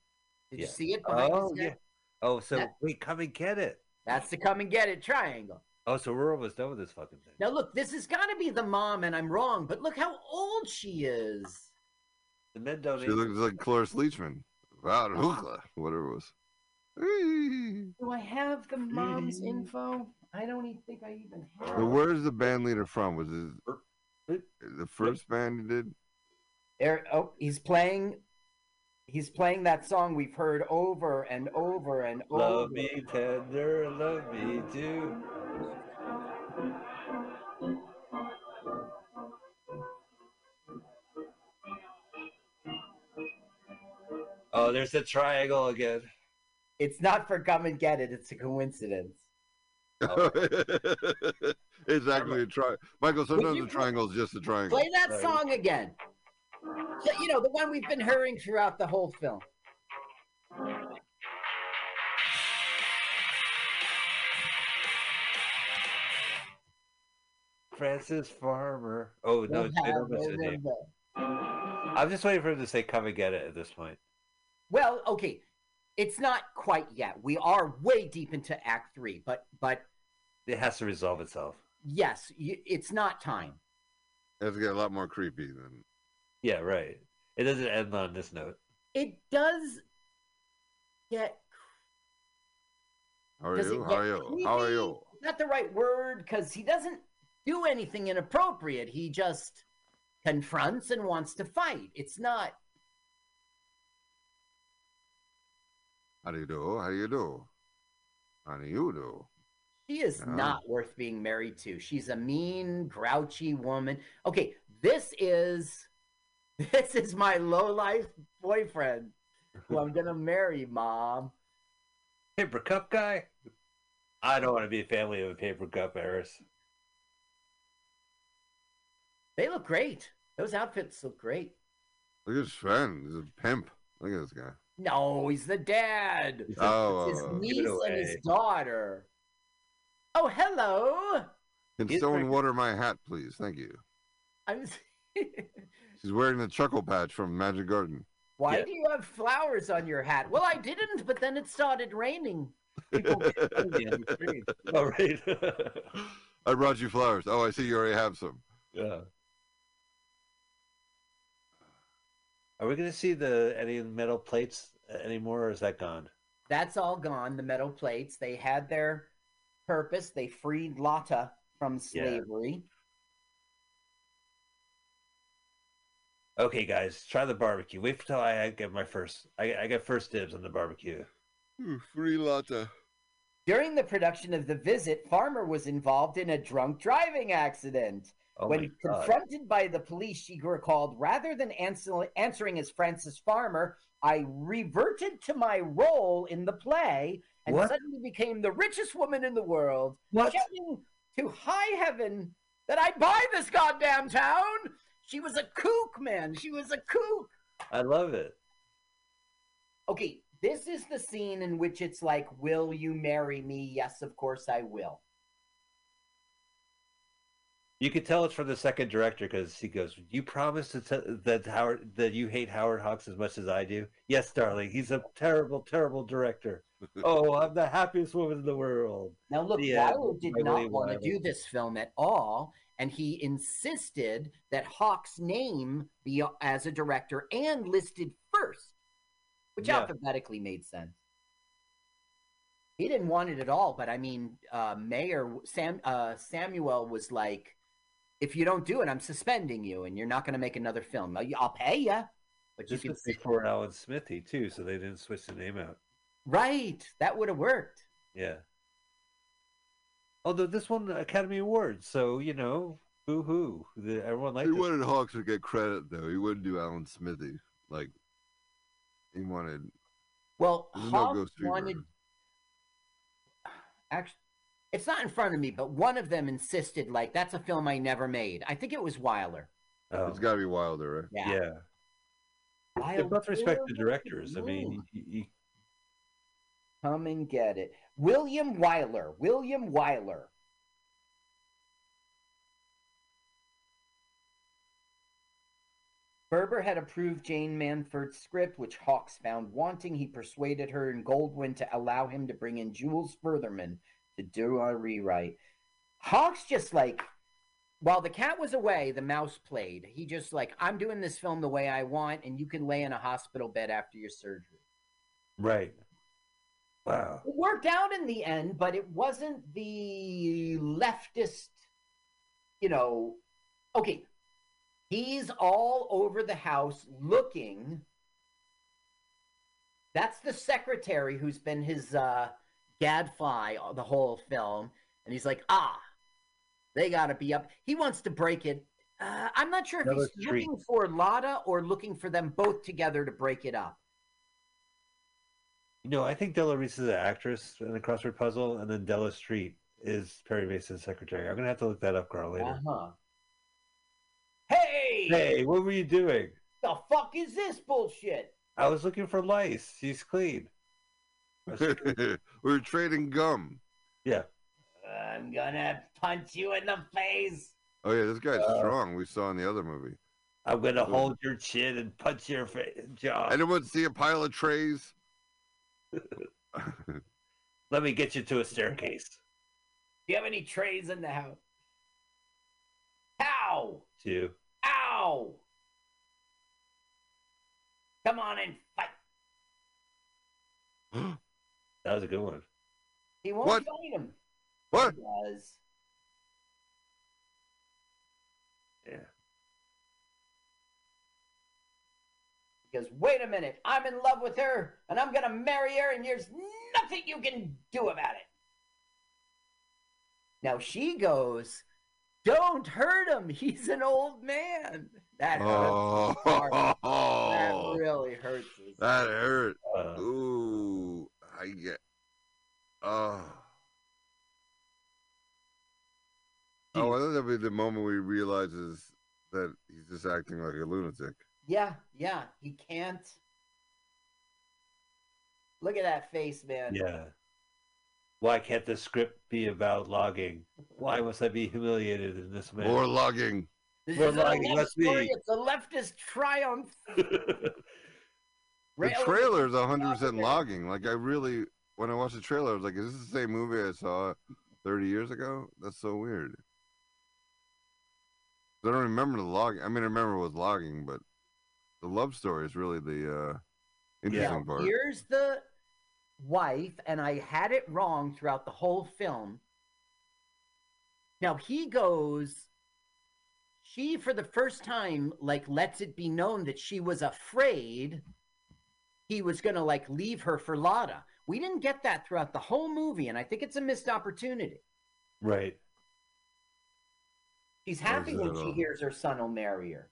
Did you see it Oh his yeah. Head? Oh, so That- wait, come and get it. That's the come and get it triangle. Oh, so we're almost done with this fucking thing. Now look, this has got to be the mom, and I'm wrong, but look how old she is. The men don't She eat. looks like Cloris Leachman. Wow, hookla, whatever it was. Do I have the mom's info? I don't even think I even have. But it. where's the band leader from? Was his Er- the first band he did? There, oh, he's playing. He's playing that song we've heard over and over and over. Love me tender, love me too. Oh, there's the triangle again. It's not for come and get it. It's a coincidence. Oh. it's actually a tri. Michael, sometimes you a triangle is just a triangle. Play that Right. song again. So, you know, the one we've been hearing throughout the whole film. Frances Farmer. Oh no, they don't mention the name. I'm just waiting for him to say "come and get it" at this point. Well, okay. It's not quite yet. We are way deep into Act Three, but but It has to resolve itself. yes, y- it's not time. It has to get a lot more creepy than. Yeah, right. It doesn't end on this note. It does get How are Does you? How are you? How are you? not the right word because he doesn't do anything inappropriate. He just confronts and wants to fight. It's not. How do you do? How do you do? How do you do? She is Yeah. not worth being married to. She's a mean, grouchy woman. Okay, this is this is my low life boyfriend who I'm gonna marry, mom. Paper cup guy. I don't want to be a family of a paper cup, Eris. They look great. Those outfits look great. Look at Sven. He's a pimp. Look at this guy. No, he's the dad. He says, Oh, It's his uh, give it niece and his daughter. Oh, hello. can He's someone water my hat, please? Thank you. I'm. She's wearing the chuckle patch from Magic Garden. Why Yeah. do you have flowers on your hat? Well, I didn't, but then it started raining. People get funny on the screen. Oh, right. I brought you flowers. Oh, I see you already have some. yeah. Are we going to see the any metal plates anymore, or is that gone? That's all gone. The metal plates. They had their purpose. They freed Lotta from Yeah. slavery. Okay, guys, try the barbecue. Wait until I I get my first. I, I get first dibs on the barbecue. Ooh, Free latte. During the production of The Visit, Farmer was involved in a drunk driving accident. Oh when confronted by the police, she recalled, rather than answer, answering as Frances Farmer, I reverted to my role in the play and What? suddenly became the richest woman in the world, What? shouting to high heaven that I'd buy this goddamn town. She was a kook, man. She was a kook. I love it. Okay, this is the scene in which it's like, Will you marry me? Yes, of course I will. You could tell it's from the second director because he goes, "You promised to t- that Howard that you hate Howard Hawks as much as I do." Yes, darling. He's a terrible, terrible director. oh, I'm the happiest woman in the world. Now, look, Yeah, Wyler did not want to do this film at all, and he insisted that Hawk's name be as a director and listed first, which Yeah. alphabetically made sense. He didn't want it at all, but I mean, uh, Mayor Sam uh, Samuel was like, "If you don't do it, I'm suspending you, and you're not going to make another film. I'll I'll pay you." But you This can was before Alan Smithee too, so they didn't switch the name out. right? That would have worked. Yeah. Although this won the Academy Award, so you know, boo hoo. Everyone liked He it. wanted Hawks to get credit, though. He wouldn't do Alan Smithee. Like, he wanted. Well, There's no Hawk Ghost wanted. Actually, it's not in front of me, but one of them insisted, like, that's a film I never made. I think it was Wyler. Oh, It's got to be Wilder, right? Yeah. yeah. They Wyler, both respect the directors. I mean, you, you, Come and get it. William Wyler. William Wyler. Ferber had approved Jane Murfin's script, which Hawks found wanting. He persuaded her and Goldwyn to allow him to bring in Jules Furthman to do a rewrite. Hawks just like, while the cat was away, the mouse played. He just like, I'm doing this film the way I want, and you can lay in a hospital bed after your surgery. right. Wow. It worked out in the end, but it wasn't the leftist, you know. Okay, he's all over the house looking. That's the secretary who's been his uh, gadfly the whole film, and he's like, ah, they got to be up. He wants to break it. Uh, I'm not sure if Another he's street. looking for Lotta or looking for them both together to break it up. You know, I think Della Reese is an actress in the crossword puzzle, and then Della Street is Perry Mason's secretary. I'm gonna have to look that up, Carl, later. Uh-huh. Hey! Hey, what were you doing? The fuck is this bullshit? I was looking for lice. She's clean. we were trading gum. Yeah. I'm gonna punch you in the face. Oh yeah, this guy's Uh, strong. We saw in the other movie. I'm gonna hold your chin and punch your face. jaw. Anyone see a pile of trays? Let me get you to a staircase. Do you have any trays in the house? Ow! Two. Ow! Come on and fight. That was a good one. He won't What? fight him. what? He does. Yeah. Because wait a minute, I'm in love with her, and I'm gonna marry her, and there's nothing you can do about it. Now she goes, "Don't hurt him. He's an old man." That hurts. That Oh, really hurts. us. that hurt. Uh, Ooh, I get. Oh. Oh, I think that'll be the moment where he realizes that he's just acting like a lunatic. Yeah, yeah, he can't. Look at that face, man. yeah. Why can't the script be about logging? Why must I be humiliated in this manner? More logging. This We're isn't a let's story, be. It's a leftist triumph. The Railing trailer is against 100% government. logging. Like, I really, when I watched the trailer, I was like, is this the same movie I saw 30 years ago? That's so weird. I don't remember the logging. I mean, I remember it was logging, but the love story is really the uh, interesting Now, part. here's the wife, and I had it wrong throughout the whole film. Now he goes, she for the first time, like, lets it be known that she was afraid he was gonna like leave her for Lotta. We didn't get that throughout the whole movie, and I think it's a missed opportunity. right. She's happy when she hears her son will marry her.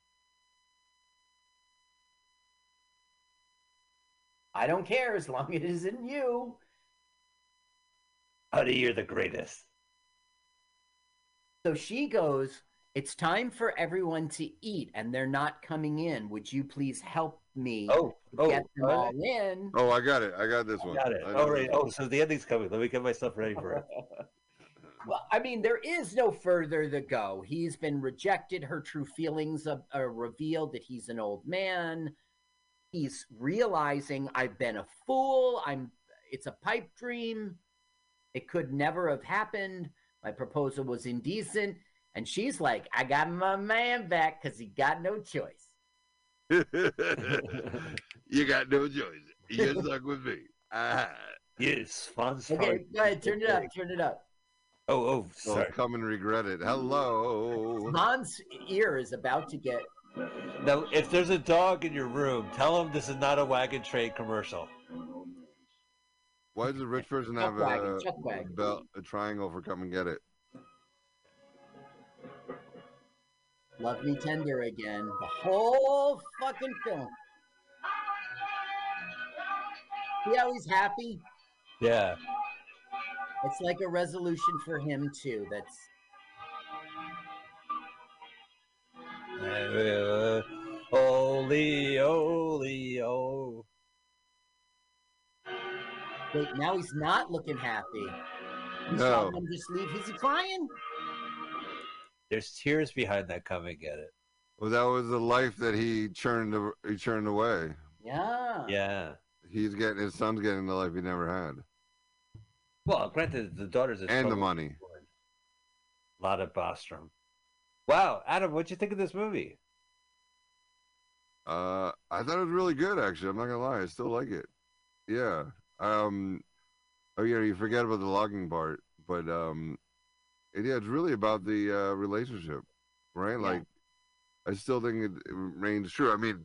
I don't care as long as it isn't you. Honey, you're the greatest. So she goes, It's time for everyone to eat, and they're not coming in. Would you please help me Oh, oh, get them oh, all in? Oh, I got it. I got this one. got it. I know right. this Oh, one. so the ending's coming. Let me get myself ready for it. Well, I mean, there is no further to go. He's been rejected. Her true feelings are, are revealed that he's an old man. He's realizing I've been a fool. I'm. It's a pipe dream. It could never have happened. My proposal was indecent, and she's like, "I got my man back because he got no choice." you got no choice. You're stuck with me. Ah. yes, Fonz. Okay, go ahead. Turn it up. Turn it up. Oh, oh, So sorry. come and regret it. Hello. Han's ear is about to get. Now, if there's a dog in your room, tell him this is not a wagon train commercial. Why does a rich person have wagon, a, chuck wagon. belt, a triangle for come and get it? Love Me Tender again. The whole fucking film. See how he's happy? Yeah. It's like a resolution for him too. That's Holy, holy, oh. wait, now he's not looking happy. He's No. letting him just leave. Is he crying? There's tears behind that. Come and get it. Well, that was the life that he churned. He churned away. Yeah. Yeah. He's getting his son's getting the life he never had, Well, granted, the daughter's a and the troubled money. lot of Bostrom. Wow, Adam, what'd you think of this movie? Uh, I thought it was really good. Actually, I'm not gonna lie. I still like it. Yeah. Um. Oh yeah, you forget about the logging part, but um, it, yeah, it's really about the uh, relationship, right? Yeah. Like, I still think it, it remains true. I mean,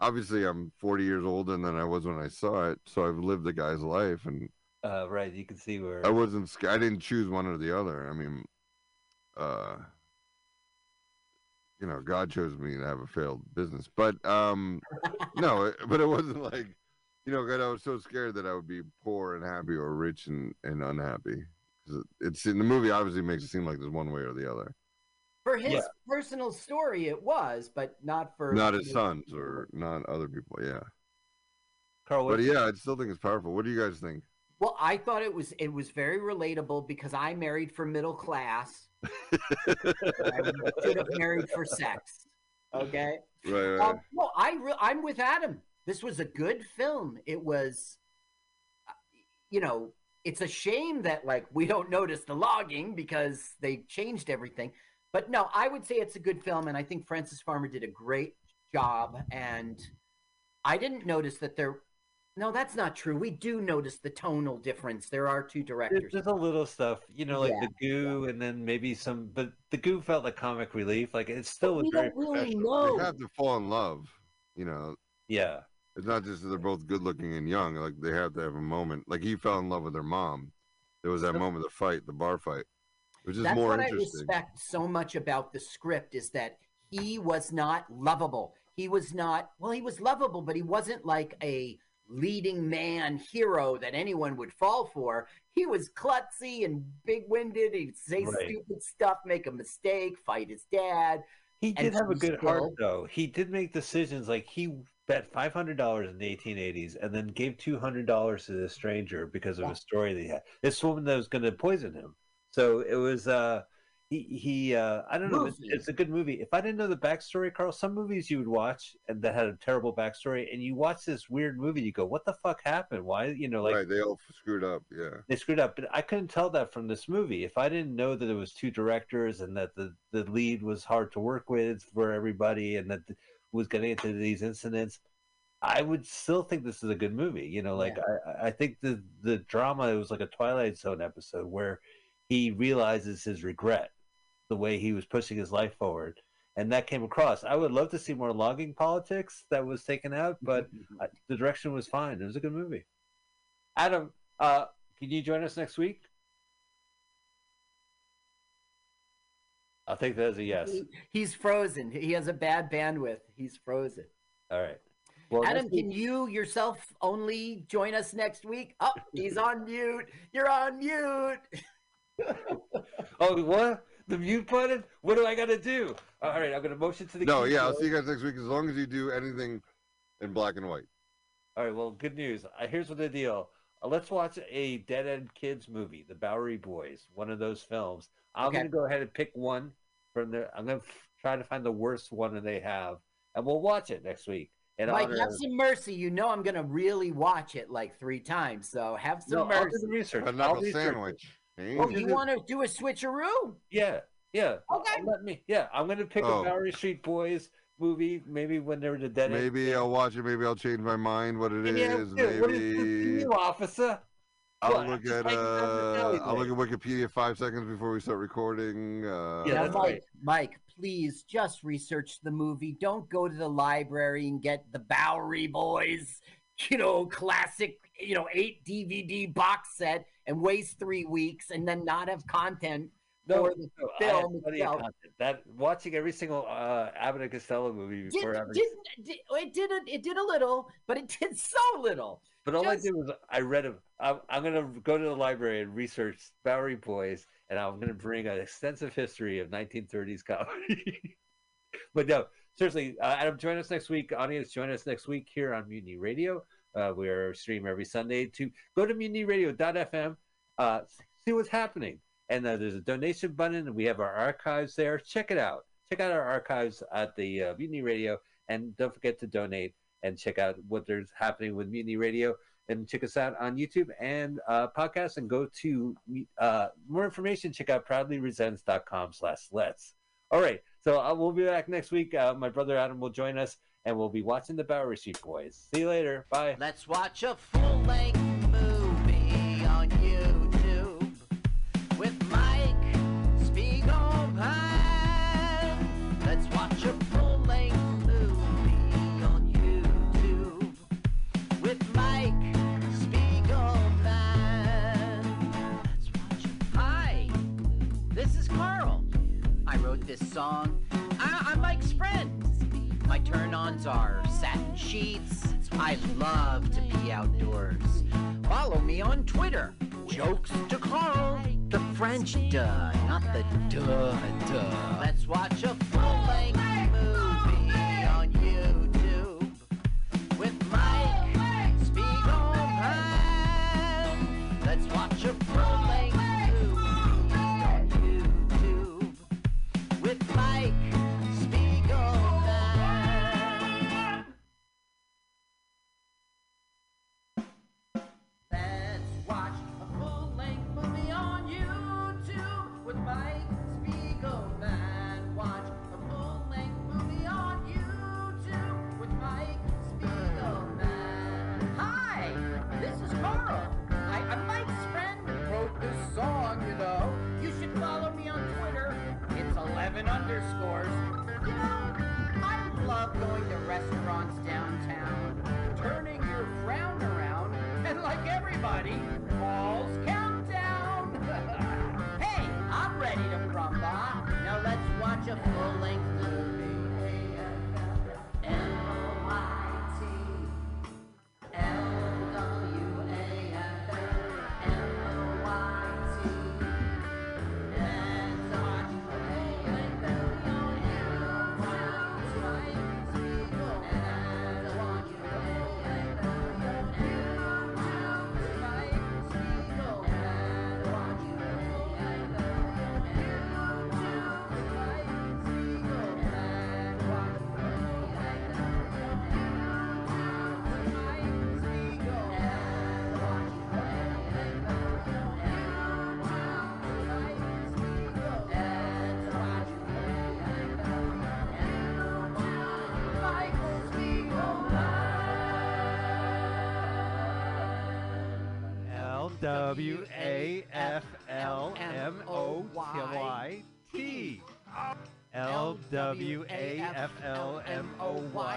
obviously, I'm 40 years older than I was when I saw it, so I've lived the guy's life, and Uh, right, you can see where. I wasn't. I didn't choose one or the other. I mean, uh, you know, God chose me to have a failed business, but um, no, but it wasn't like, You know, God, I was so scared that I would be poor and happy or rich and, and unhappy. 'Cause it- It's in the movie. Obviously, makes it seem like there's one way or the other. For his Yeah. personal story, it was, but not for Not his sons or not other people. Yeah, Carl, but yeah, I still think it's powerful. What do you guys think? Well, I thought it was it was very relatable because I married for middle class. I should have married for sex. Okay. Right, right. Um, no, I re- I'm with Adam. This was a good film. It was, uh, you know, it's a shame that like we don't notice the logging because they changed everything. But no, I would say it's a good film, and I think Frances Farmer did a great job. And I didn't notice that there. No, that's not true. We do notice the tonal difference. There are two There's directors. just a little stuff, you know, like Yeah, the goo, and then maybe some. But the goo felt like comic relief. Like it still But was we very don't really professional. they have to fall in love. You know, Yeah, it's not just that they're both good looking and young. Like they have to have a moment. Like he fell in love with her mom. There was that moment, of the fight, the bar fight, which is That's more what I respect so much about the script is that he was not lovable. He was not well. He was lovable, but he wasn't like a leading man hero that anyone would fall for. He was klutzy and big-winded. He'd say Right. stupid stuff, make a mistake, fight his dad. he did have a good heart though. He did make decisions. Like he bet five hundred dollars in the eighteen eighties, and then gave two hundred dollars to this stranger because of Yeah. a story that he had. This woman that was going to poison him. So it was. uh he, he uh I don't know. It's, it's a good movie. If I didn't know the backstory, Carl, some movies you would watch and that had a terrible backstory, and you watch this weird movie, you go, "What the fuck happened? Why?" You know, like right, they all screwed up. Yeah, they screwed up. But I couldn't tell that from this movie. If I didn't know that there was two directors and that the, the lead was hard to work with for everybody and that was getting into these incidents, I would still think this is a good movie. You know, like I, I think the the drama it was like a Twilight Zone episode where he realizes his regret, the way he was pushing his life forward. And that came across. I would love to see more logging politics that was taken out, but I, the direction was fine. It was a good movie. Adam, uh, can you join us next week? I'll take that as a yes. He- he's frozen. He has a bad bandwidth. He's frozen. All right. Well, Adam, next week- can you yourself only join us next week? Oh, he's on mute. You're on mute. oh, what? The mute button? What do I got to do? All right, I'm going to motion to the. no, yeah, I'll see you guys next week as long as you do anything in black and white. All right. Well, good news. Uh, here's what the deal. Uh, let's watch a Dead End Kids movie, The Bowery Boys, one of those films. I'm Okay. going to go ahead and pick one from there. I'm going to f- try to find the worst one that they have, and we'll watch it next week. In Mike, honor have of- some mercy. You know I'm gonna really watch it like three times, so have some no, I'll do the research. A I'll knuckle research it. Sandwich. Oh, Hey. you want to do a switcheroo? Yeah, yeah. Okay. Let me. Yeah, I'm gonna pick Oh. a Bowery Street Boys movie. Maybe when they were the dead. End. Maybe I'll watch it. Maybe I'll change my mind. What it is? Yeah, dude, What is this to Maybe you, officer? I'll What, look at hanging out in the uh, I'll look at Wikipedia five seconds before we start recording. Uh, Yeah, Mike, right. Mike, please just research the movie. Don't go to the library and get the Bowery Boys, you know, classic, you know, eight DVD box set and waste three weeks and then not have content No, for the no, film itself. content. That watching every single uh, Abbott and Costello movie before did, it did a, it did a little, but it did so little. But all I did was I read them. I'm, I'm going to go to the library and research Bowery Boys, and I'm going to bring an extensive history of 1930s comedy. but no, seriously, uh, Adam, join us next week. Audience, join us next week here on Mutiny Radio. Uh, we are stream every Sunday. To go to mutinyradio.fm, uh, see what's happening. And uh, there's a donation button, and we have our archives there. Check it out. Check out our archives at the uh, Mutiny Radio, and don't forget to donate and check out what there's happening with Mutiny Radio and check us out on YouTube and uh, podcast and go to uh, more information. Check out proudlyresents.com slash let's. All right. So uh, we'll be back next week. Uh, my brother Adam will join us and we'll be watching the Bowery Street Boys. See you later. Bye. Let's watch a full length movie on YouTube with Mike Spiegelman. Let's watch a full length movie on YouTube with Mike Spiegelman. Hi, this is Carl. I wrote this song. I, I'm Mike's friend. Mike My turn ons are satin sheets. I love to be outdoors. Follow me on Twitter. Jokes to Carl. The French duh, not the duh duh. Let's watch a full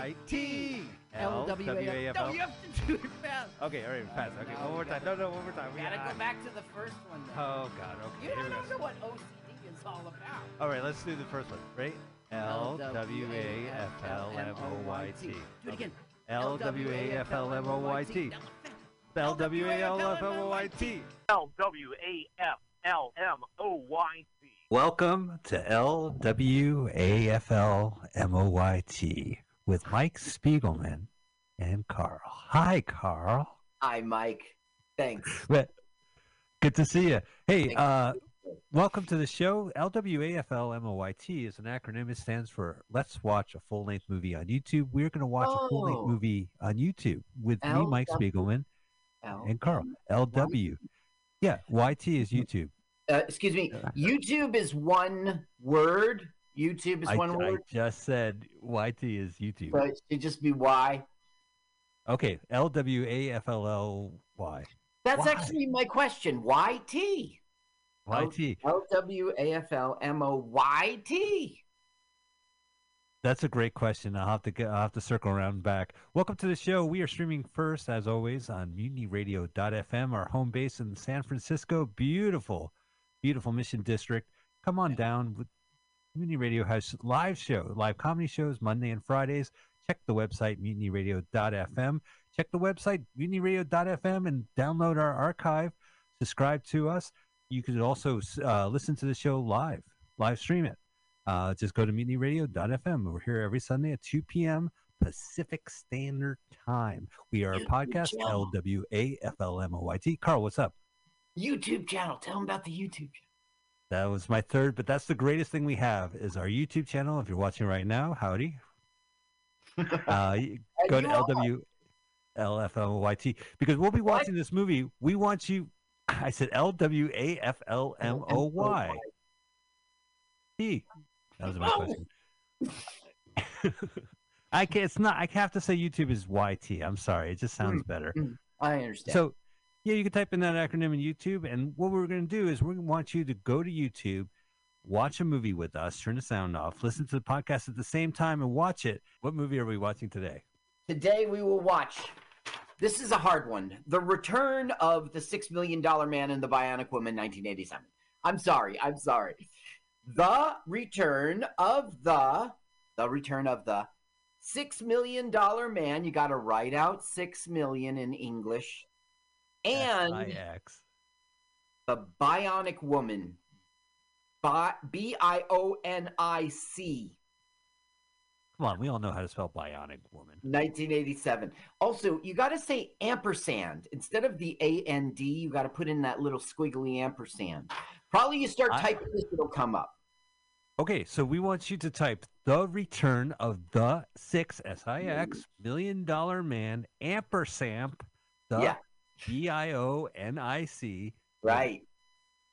O Y T. L W A F No, you have to do it fast. Okay, all right, fast. Okay, one more time. No, no, one more time. We Gotta gotta- go back to the first one. Then. Oh God. Okay. you here we don't know what OCD is all about. All right, let's do the first one. Right? L W A F L M O Y T. Do it again. L W A F L M O Y T. L W A L F M O Y T. L W A F L M O Y T. Welcome to L W A F L M O Y T with Mike Spiegelman and Carl. Hi, Carl. Hi, Mike. Thanks. Good to see you. Hey, uh, welcome to the show. LWAFLMOYT is an acronym. It stands for Let's Watch a Full Length Movie on YouTube. We're going to watch a full Oh. length movie on YouTube with me, Mike. Spiegelman, L- and Carl. LW. Yeah, YT is YouTube. Uh, excuse me. YouTube is one word. YouTube is I, one I word. just said YT is YouTube. But it should just be Y. Okay, LWAFLLY. That's Why? actually my question. YT. YT. L W A F L M O Y T. That's a great question. I'll have to get, I'll have to circle around back. Welcome to the show. We are streaming first, as always, on MutinyRadio.fm, our home base in San Francisco. Beautiful, beautiful Mission District. Come on down. Mutiny Radio has live show, live comedy shows Monday and Fridays. Check the website MutinyRadio.fm. Check the website MutinyRadio.fm and download our archive. Subscribe to us. You can also uh, listen to the show live, live stream it. Uh, just go to mutinyradio.fm. We're here every Sunday at 2 p.m. Pacific Standard Time. We are a podcast, channel. L W A F L M O Y T. Carl, what's up? YouTube channel. Tell them about the YouTube That was my third, but that's the greatest thing we have is our YouTube channel. If you're watching right now, howdy. Uh, go to you are. LWLFMOYT because we'll be What? watching this movie. We want you. I said L W A F L M O Y T. That was my Oh. question. I can't. It's not. I have to say YouTube is YT. I'm sorry. It just sounds better. I understand. So, yeah, you can type in that acronym in YouTube, and what we're going to do is to want you to go to YouTube, watch a movie with us, turn the sound off, listen to the podcast at the same time, and watch it. What movie are we watching today? Today we will watch. This is a hard one. The Return of the Six Million Dollar Man and the Bionic Woman, 1987. I'm sorry. I'm sorry. The Return of the The Return of the Six Million Dollar Man. You got to write out six million in English. And the Bionic Woman. B I O N I C. Come on, we all know how to spell bionic woman. 1987. Also, you got to say ampersand instead of the A N D. You got to put in that little squiggly ampersand. Probably you start I- typing this, it'll come up. Okay, so we want you to type the return of the six S I X mm-hmm. million dollar man ampersand the Yeah. B I O N I C Right.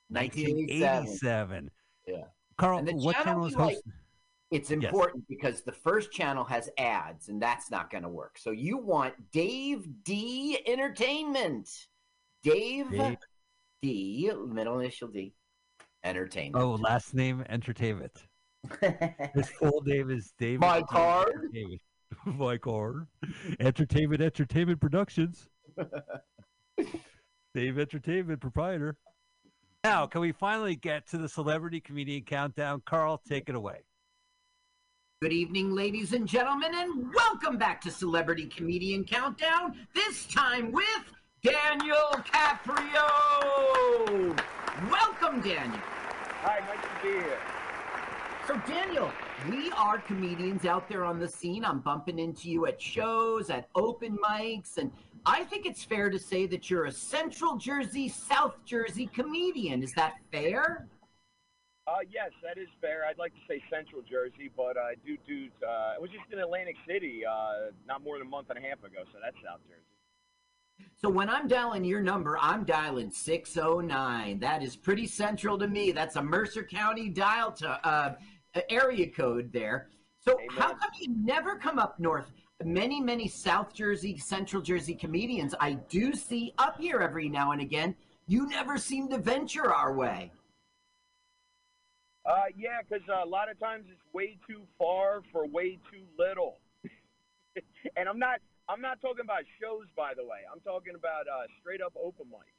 1987. 1987. Yeah. Carl, what channel is like- hosting? It's Yes. important because the first channel has ads, and that's not going to work. So you want Dave D Entertainment. Dave, Dave- D, middle initial D, Entertainment. Oh, last name Entertainment. His full name is David. My card? My card. Entertainment Entertainment Productions. Dave Entertainment proprietor. Now, can we finally get to the celebrity comedian countdown? Carl, take it away. Good evening, ladies and gentlemen, and welcome back to Celebrity Comedian Countdown. This time with Daniel Caprio. Welcome, Daniel. Hi, nice to be here. So, Daniel, we are comedians out there on the scene. I'm bumping into you at shows, at open mics, and I think it's fair to say that you're a Central Jersey, South Jersey comedian. Is that fair? Uh, yes, that is fair. I'd like to say Central Jersey, but I do do. Uh, I was just in Atlantic City uh, not more than a month and a half ago, so that's South Jersey. So when I'm dialing your number, I'm dialing 609. That is pretty central to me. That's a Mercer County dial to uh, area code there. So how come you never come up north? Many, many South Jersey, Central Jersey comedians I do see up here every now and again. You never seem to venture our way. Uh, yeah, because uh, a lot of times it's way too far for way too little. and I'm not. I'm not talking about shows, by the way. I'm talking about uh, straight up open mics.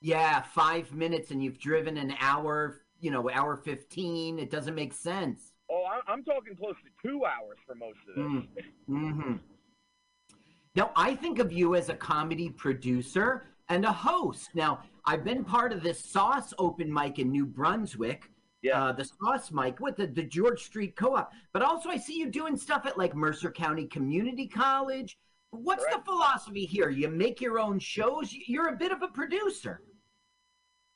Yeah, five minutes and you've driven an hour, you know, hour 15. It doesn't make sense. Oh, I- I'm talking close to two hours for most of this. hmm Now, I think of you as a comedy producer and a host. Now, I've been part of this Sauce open mic in New Brunswick, Yeah. uh, the Sauce mic with the, the George Street Co op. But also, I see you doing stuff at like Mercer County Community College. What's the philosophy here? You make your own shows, you're a bit of a producer.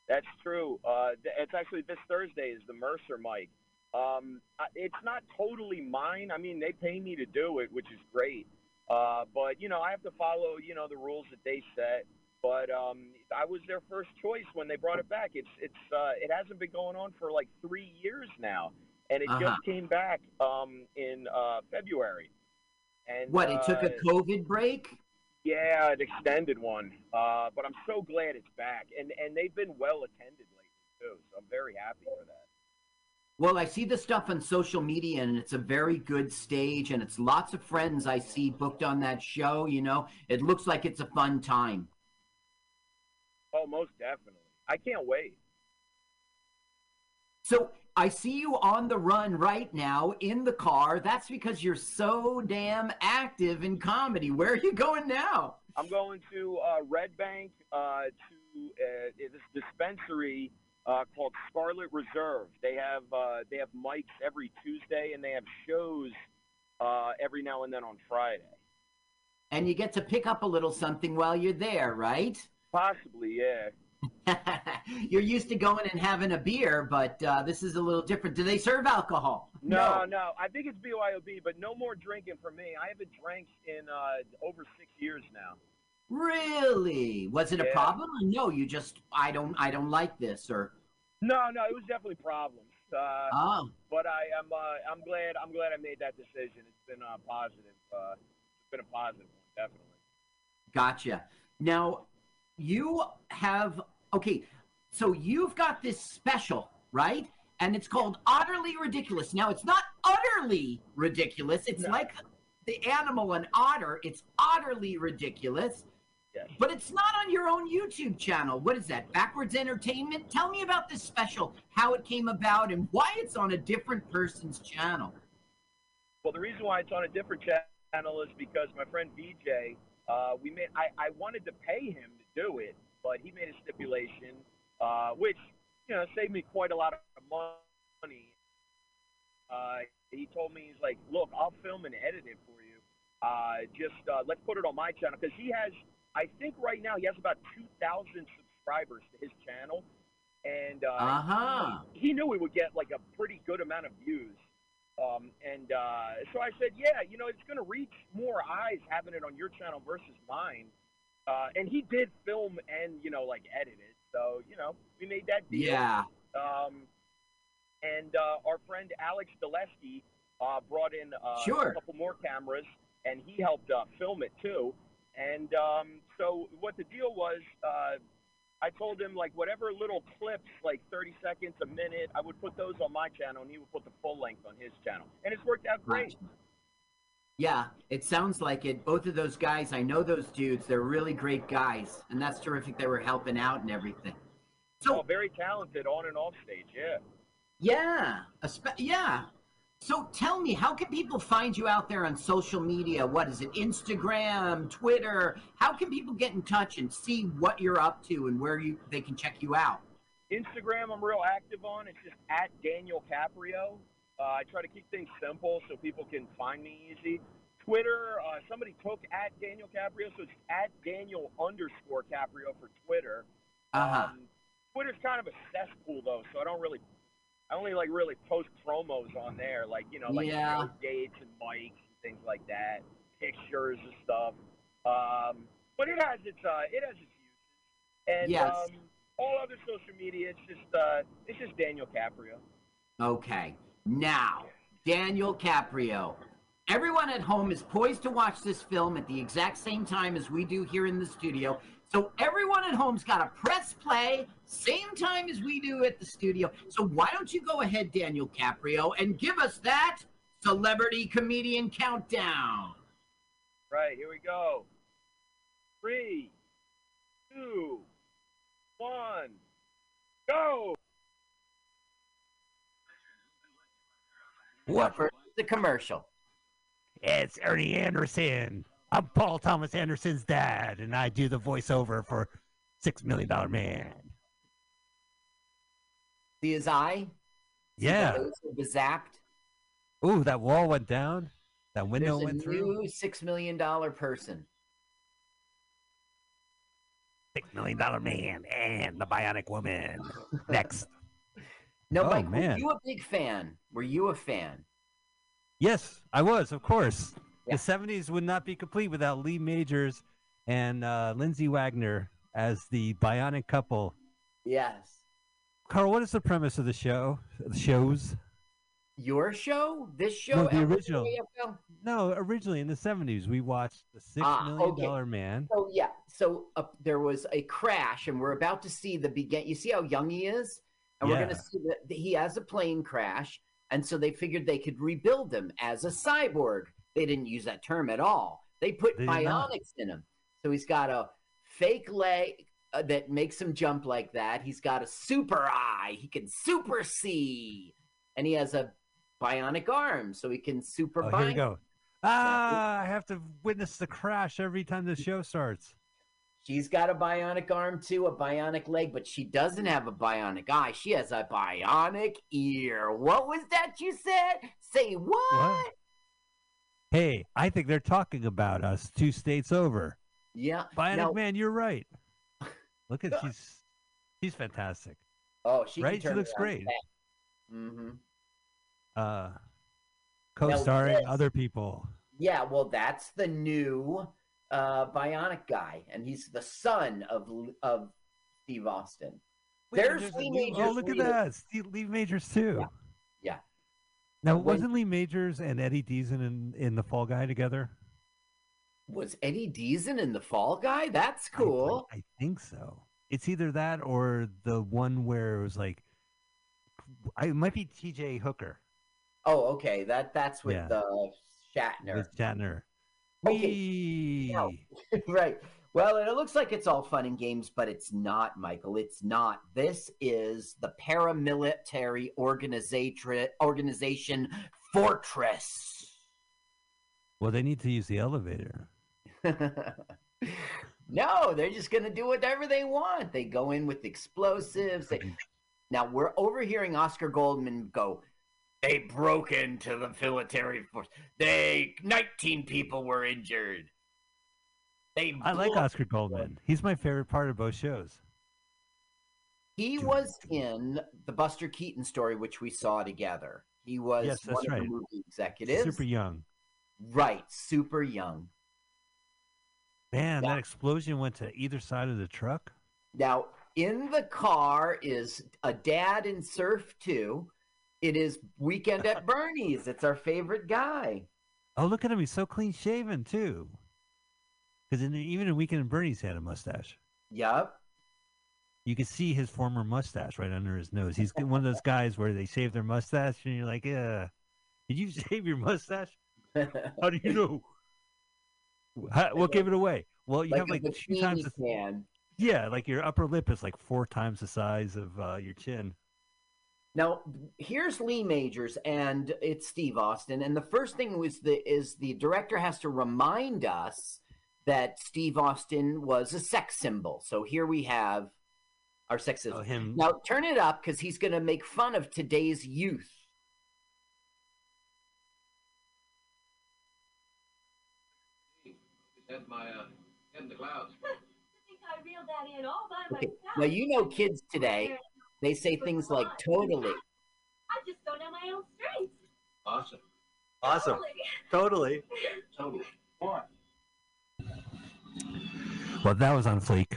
That's true. Uh, it's actually this Thursday is the Mercer mic. Um, it's not totally mine. I mean, they pay me to do it, which is great. Uh, but you know, I have to follow you know the rules that they set. But um, I was their first choice when they brought it back. It's it's uh, it hasn't been going on for like three years now, and it Uh-huh. just came back um, in uh, February. And What, it took a uh, COVID break? yeah, an extended one. Uh, but I'm so glad it's back, and and they've been well attended lately too. So I'm very happy for that. Well, I see the stuff on social media, and it's a very good stage, and it's lots of friends I see booked on that show. You know, it looks like it's a fun time. Oh, most definitely. I can't wait. So I see you on the run right now in the car. That's because you're so damn active in comedy. Where are you going now? I'm going to uh, Red Bank uh, to uh, this dispensary uh, called Scarlet Reserve. They have uh, they have mics every Tuesday, and they have shows uh, every now and then on Friday. And you get to pick up a little something while you're there, right? Possibly, yeah. you're used to going and having a beer, but uh, this is a little different. Do they serve alcohol? No, no, I think it's BYOB, but no more drinking for me. I haven't drank in uh, over six years now. Really? Was it a problem? No, you just I don't I don't like this or No, no, it was definitely problems. Uh, oh but I am uh, I'm glad I'm glad I made that decision. It's been uh, positive. Uh, it's been a positive one, definitely. gotcha. Now you have okay, so you've got this special, right? And it's called Utterly Ridiculous. Now it's not utterly ridiculous. It's No. like the animal an otter. It's utterly ridiculous. But it's not on your own YouTube channel. What is that? Backwards Entertainment? Tell me about this special, how it came about, and why it's on a different person's channel. Well, the reason why it's on a different channel is because my friend VJ, uh, we made. I, I wanted to pay him to do it, but he made a stipulation, uh, which you know saved me quite a lot of money. Uh, he told me he's like, look, I'll film and edit it for you. Uh, just uh, let's put it on my channel because he has. I think right now he has about two thousand subscribers to his channel, and uh, Uh-huh. he, he knew we would get like a pretty good amount of views. Um, and uh, so I said, yeah, you know, it's going to reach more eyes having it on your channel versus mine. Uh, and he did film and you know like edit it, so you know we made that deal. Yeah. Um, and uh, our friend Alex Dulesky uh, brought in uh, Sure. a couple more cameras, and he helped uh, film it too. And um, so what the deal was, uh, I told him like whatever little clips, like 30 seconds, a minute, I would put those on my channel, and he would put the full length on his channel, and it's worked out great. Yeah, it sounds like it. Both of those guys, I know those dudes. They're really great guys, and that's terrific. They were helping out and everything. oh, very talented on and off stage, yeah. Yeah, yeah. So tell me, how can people find you out there on social media? What is it? Instagram, Twitter? How can people get in touch and see what you're up to and where you they can check you out? Instagram, I'm real active on. It's just at Daniel Caprio. Uh, I try to keep things simple so people can find me easy. Twitter, uh, somebody took at Daniel Caprio, so it's at Daniel underscore Caprio for Twitter. Uh-huh. Um, Twitter's kind of a cesspool though, so I don't really, I only like really post promos on there, like you know, like Yeah. dates and mics and things like that, pictures and stuff. Um, but it has its, uh, it has its uses. And Yes. um, all other social media, it's just, uh, it's just Daniel Caprio. Okay. Now, Daniel Caprio. Everyone at home is poised to watch this film at the exact same time as we do here in the studio. So everyone at home's got to press play same time as we do at the studio. So why don't you go ahead, Daniel Caprio, and give us that celebrity comedian countdown? Right, here we go. Three, two, one, go! What for the commercial? It's Ernie Anderson. I'm Paul Thomas Anderson's dad, and I do the voiceover for Six Million Dollar Man. See his eye? See Yeah. was zapped? Ooh, that wall went down. That window There's a went through. new six million dollar person. Six Million Dollar Man and the Bionic Woman. Next. No, Oh, Mike, were you a big fan? Were you a fan? Yes, I was, of course. Yeah. The 70s would not be complete without Lee Majors and uh, Lindsay Wagner as the bionic couple. Yes. Carl, what is the premise of the show? The shows? Your show? This show? No, the original. AFL? No, originally in the 70s, we watched The Six Ah, Million okay. Dollar Man. So yeah, so uh, there was a crash, and we're about to see the begin. You see how young he is, and we're going to see that he has a plane crash, and so they figured they could rebuild him as a cyborg. They didn't use that term at all. They put They bionics in him, so he's got a fake leg uh, that makes him jump like that. He's got a super eye. He can super see, and he has a bionic arm, so he can super. Oh, here we go. Ah, I have to witness the crash every time the show starts. She's got a bionic arm too, a bionic leg, but she doesn't have a bionic eye. She has a bionic ear. What was that you said? Say what? What? Hey, I think they're talking about us two states over. Yeah. Bionic Now- Man, you're right. Look at she's she's fantastic. Oh, she Right? She looks great. Mm-hmm. Uh co-starring this- other people. Yeah, well, that's the new uh, bionic guy, and he's the son of of Steve Austin. Wait, There's there's Lee new- Majors. Oh, look at that. Steve, Lee Majors too. Yeah. Now, When- wasn't Lee Majors and Eddie Deezen in, in The Fall Guy together? Was Eddie Deezen in the Fall Guy? That's cool. I, I think so. It's either that or the one where it was like, I, it might be T.J. Hooker Oh, okay. That that's with Yeah. uh, Shatner. with Shatner. Okay. Right. Well, it looks like it's all fun and games, but it's not, Michael. It's not. This is the paramilitary organization organization Fortress. Well, they need to use the elevator. no, they're just going to do whatever they want. They go in with explosives. They... Now we're overhearing Oscar Goldman go. They broke into the military force. They 19 people were injured. They I like Oscar Goldman. He's my favorite part of both shows. He was in the Buster Keaton story, which we saw together. He was Yes, that's one of right. the movie executives. Super young. Right, super young. Man, Yeah. that explosion went to either side of the truck. Now, in the car is a dad in Surf 2. It is Weekend at Bernie's. It's our favorite guy. Oh, look at him. He's so clean shaven, too. Because even in Weekend at Bernie's, had a mustache. Yup. You could see his former mustache right under his nose. He's one of those guys where they shave their mustache, and you're like, yeah. Did you shave your mustache? How do you know? How, what gave it away? Well, you like have like two times. The, can. yeah, like your upper lip is like four times the size of uh, your chin. Now, here's Lee Majors, and it's Steve Austin. And the first thing was the is the director has to remind us that Steve Austin was a sex symbol. So here we have our sex symbol. Oh, him. Now turn it up because he's going to make fun of today's youth. My uh, in the clouds. I think I reeled that in Okay. Now you know kids today they say things like totally. I just don't know my own strength. Awesome. Awesome. Totally. Totally. Totally. What? Well, that was on fleek.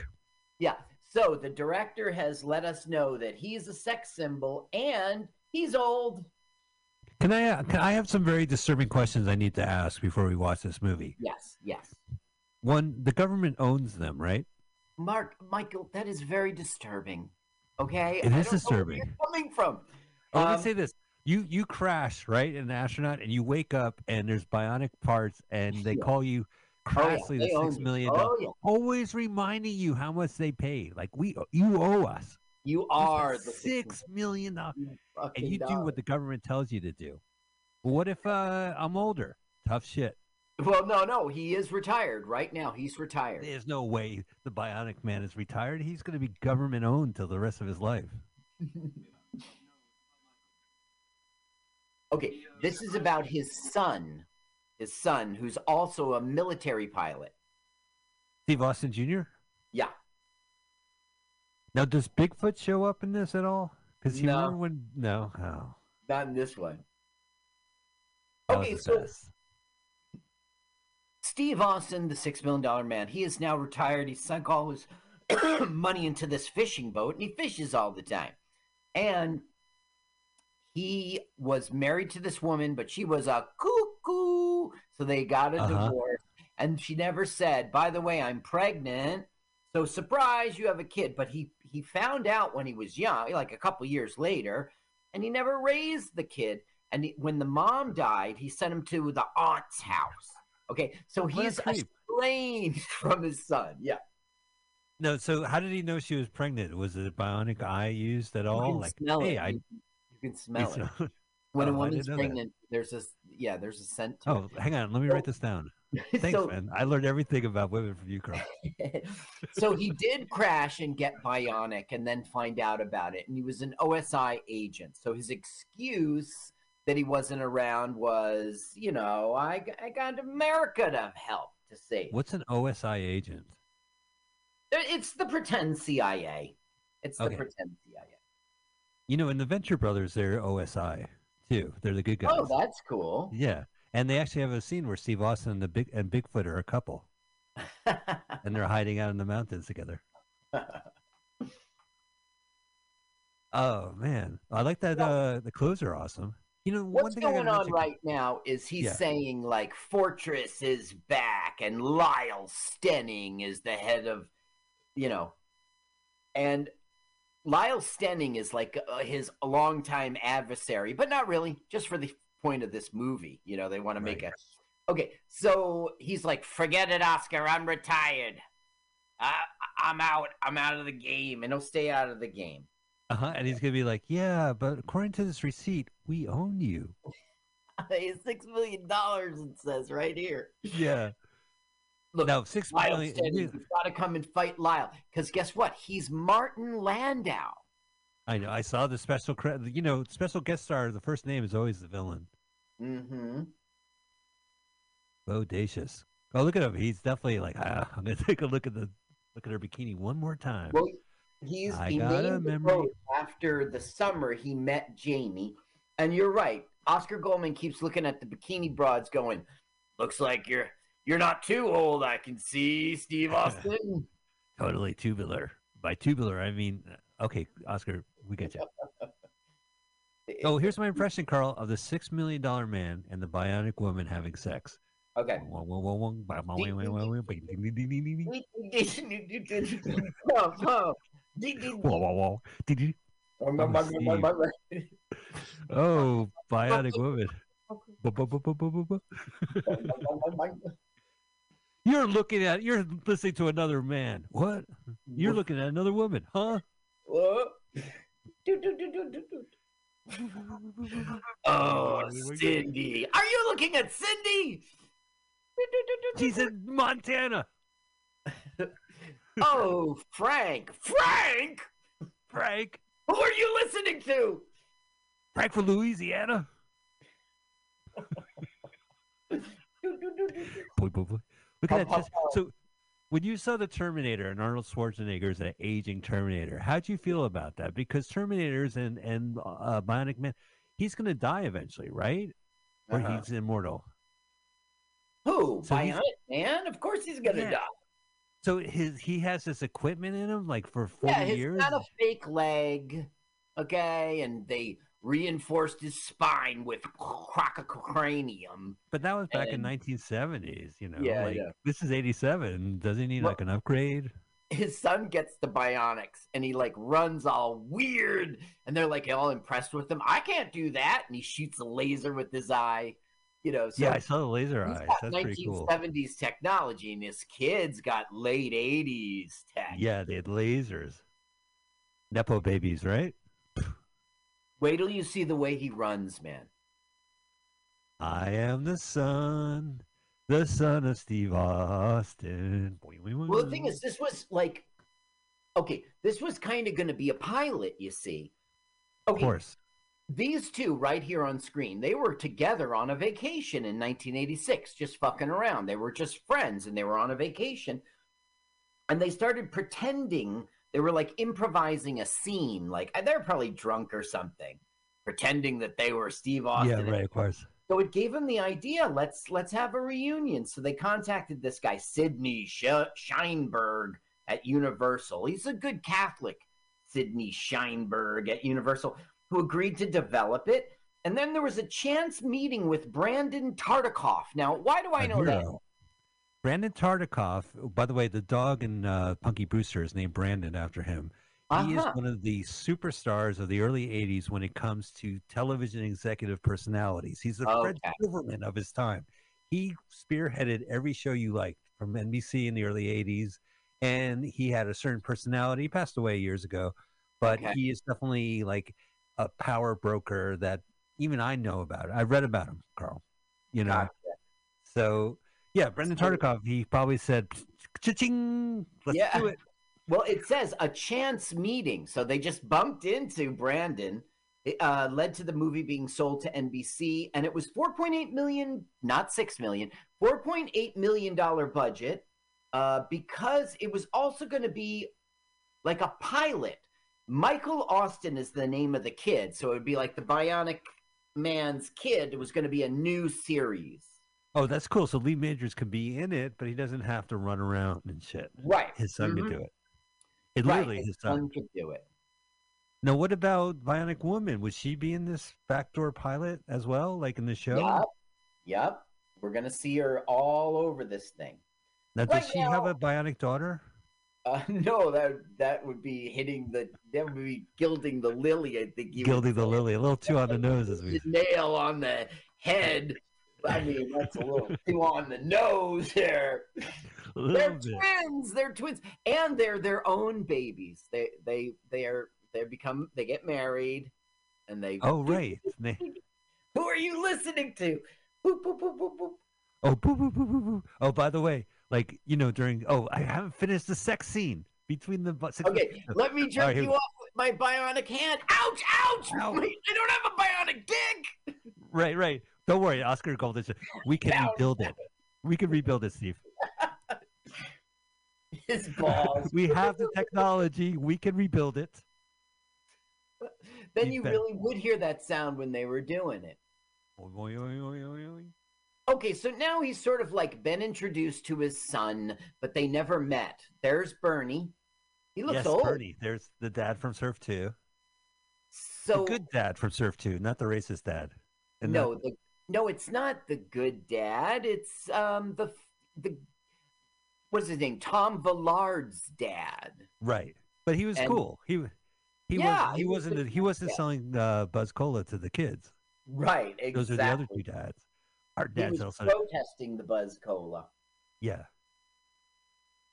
Yeah. So the director has let us know that he's a sex symbol and he's old. Can I? uh, Can I have some very disturbing questions I need to ask before we watch this movie? Yes, yes. One, the government owns them, right? Mark, Michael, that is very disturbing. Okay, It is don't know where disturbing. coming from? Oh, let Um, me say this: you you crash right, in an astronaut, and you wake up and there's bionic parts, and they Yeah. call you Oh, yeah, crassly the six million million Oh dollars. yeah, Always reminding you how much they paid. Like we, you owe us you are the six million dollars, and you do what the government tells you to do. Well, what if uh, I'm older? Tough shit. Well, no, no, he is retired right now. He's retired. There's no way the Bionic Man is retired. He's going to be government owned till the rest of his life. Okay, this is about his son, his son, who's also a military pilot. Steve Austin Jr. Yeah, Now, does Bigfoot show up in this at all? Because he No. when? No. Oh, not in this one. Okay, so best. Steve Austin, the six million dollar man, he is now retired. He sunk all his money into this fishing boat, and he fishes all the time. And he was married to this woman, but she was a cuckoo, so they got a Uh-huh. divorce. And she never said, "By the way, I'm pregnant." So surprise, you have a kid. But he he found out when he was young, like a couple years later, and he never raised the kid. And he, when the mom died, he sent him to the aunt's house. Okay, so What he's estranged from his son. Yeah, No. So, how did he know she was pregnant? Was it a bionic eye used at all? you can Like, smell hey, it. I. You, can smell it. it's- When Oh, a woman's pregnant, there's this yeah, there's a scent. Oh, hang on. Let me So- write this down. Thanks, so, man. I learned everything about women from you, Carl. so he did crash and get bionic and then find out about it and he was an osi agent so his excuse that he wasn't around was you know I I got america to help to save What's an OSI agent? it's the pretend cia it's the Okay. pretend cia You know, in the Venture Brothers, they're OSI too. They're the good guys. oh that's cool Yeah, and they actually have a scene where Steve Austin and the big and Bigfoot are a couple, and they're hiding out in the mountains together. Oh man, I like that. Uh, the clothes are awesome. You know, one What's going on mention- right now is he's Yeah. saying like Fortress is back and Lyle Stenning is the head of, you know, and Lyle Stenning is like uh, his longtime adversary, but not really, just for the point of this movie. You know, they want to make Right. a. Okay, so he's like, forget it, Oscar, I'm retired. I, I'm out. I'm out of the game, and he'll stay out of the game. Uh-huh, and he's gonna be like, "Yeah, but according to this receipt, we own you." Six million dollars, it says right here. Yeah. Look, no, six Lyle million. said you- you've got to come and fight Lyle. Because guess what? He's Martin Landau. I know. I saw the special credit. You know, special guest star. The first name is always the villain. Mm-hmm. Bodacious. Oh, look at him. He's definitely like. Ah, I'm gonna take a look at the look at her bikini one more time. Well, he's I he got a memory. after the summer he met Jamie. And you're right. Oscar Goldman keeps looking at the bikini broads, going, "Looks like you're you're not too old. I can see Steve Austin." Totally tubular. By tubular, I mean uh, okay, Oscar, we get you. Oh, here's my impression, Carl, of the six million dollar man and the bionic woman having sex. Okay. Oh, bionic woman. You're looking at. You're listening to another man. What? You're looking at another woman, huh? What? Oh, Cindy. Are you looking at Cindy? She's in Montana. Oh, Frank. Frank! Frank. Who are you listening to? Frank from Louisiana. Boy, boy, boy. Look at that. Just, so, when you saw the Terminator and Arnold Schwarzenegger is an aging Terminator, how'd you feel about that? Because Terminators and and uh, Bionic Man, he's going to die eventually, right? Or Uh-huh. he's immortal. Who? So Bionic Man? Of course he's gonna Yeah. die. So his he has this equipment in him, like for forty Yeah, he's years. got a fake leg. Okay, and they reinforced his spine with crococranium. But that was back in 1970s, you know. Yeah, like, yeah. This is 87. Does he need Well- like an upgrade? his son gets the bionics and he like runs all weird and they're like all impressed with him. I can't do that. And he shoots a laser with his eye. You know, so yeah, I saw the laser eyes. That's pretty cool. 1970s technology and his kid's got late 80s tech. Yeah, they had lasers. Nepo babies, right? Wait till you see the way he runs, man. I am the son, the son of Steve Austin. Well, the thing is, this was like, okay, this was kind of going to be a pilot, you see. of course. these two right here on screen, they were together on a vacation in 1986, just fucking around. They were just friends and they were on a vacation. And they started pretending they were like improvising a scene. Like uh, they're probably drunk or something, pretending that they were Steve Austin. Yeah, right, of course. So it gave them the idea. Let's let's have a reunion. So they contacted this guy Sidney Sh- Sheinberg at Universal. He's a good Catholic, Sidney Sheinberg at Universal, who agreed to develop it. And then there was a chance meeting with Brandon Tartikoff. Now, why do I know that? Brandon Tartikoff, by the way, the dog in uh, Punky Brewster is named Brandon after him. He is Uh-huh. one of the superstars of the early 80s when it comes to television executive personalities. He's the Fred Silverman of his time. He spearheaded every show you liked from NBC in the early 80s, and he had a certain personality. He passed away years ago, but Okay. he is definitely like a power broker that even I know about. I read about him, Carl. You know, Gotcha. so yeah, Brandon Tartikoff. He probably said, "Cha-ching, let's Yeah. do it." Well, it says a chance meeting. So they just bumped into Brandon. It uh, led to the movie being sold to NBC, and it was 4.8 million, not 6 million, 4.8 million dollar budget, uh, because it was also going to be like a pilot. Michael Austin is the name of the kid, so it would be like the Bionic Man's kid. It was going to be a new series. Oh, that's cool. So Lee Majors can be in it, but he doesn't have to run around and shit. Right. His son Mhm. could do it. It Right. literally His his son. son could do it. Now, what about Bionic Woman? Would she be in this backdoor pilot as well, like in the show? Yep. Yep. We're gonna see her all over this thing. Now, does Right she have a bionic daughter? Uh, no, that that would be hitting the that would be gilding the lily. I think you Gilding the. Lily, a little too on the nose, as we. Nail on the head. I mean, that's a little too on the nose there. They're bit. twins. They're twins, and they're their own babies. They they they are they become they get married, and they Oh, right. Who are you listening to? Boop, boop, boop, boop, boop. Oh, boo, boo, boo, boo, boo. Oh, by the way, like you know, during oh, I haven't finished the sex scene between the. six- Okay, let me jerk right, you off with my bionic hand. Ouch! Ouch! Ow. I don't have a bionic dick. Right, right. Don't worry, Oscar Goldman. We can rebuild it. We can rebuild it, Steve. His balls. We have the technology. We can rebuild it. then You you bet. really would hear that sound when they were doing it. Okay, so now he's sort of like been introduced to his son, but they never met. There's Bernie. He looks Yes, old. Bernie. There's the dad from Surf 2. So the good dad from Surf 2, not the racist dad. And no, the, no, it's not the good dad. It's um the the what's his name? Tom Villard's dad. right. But he was And- cool. He he Yeah, was he he was wasn't a- he wasn't yeah. selling uh, Buzz Cola to the kids. Right. Exactly. Those are the other two dads. Our He dads was also protesting the Buzz Cola. Yeah.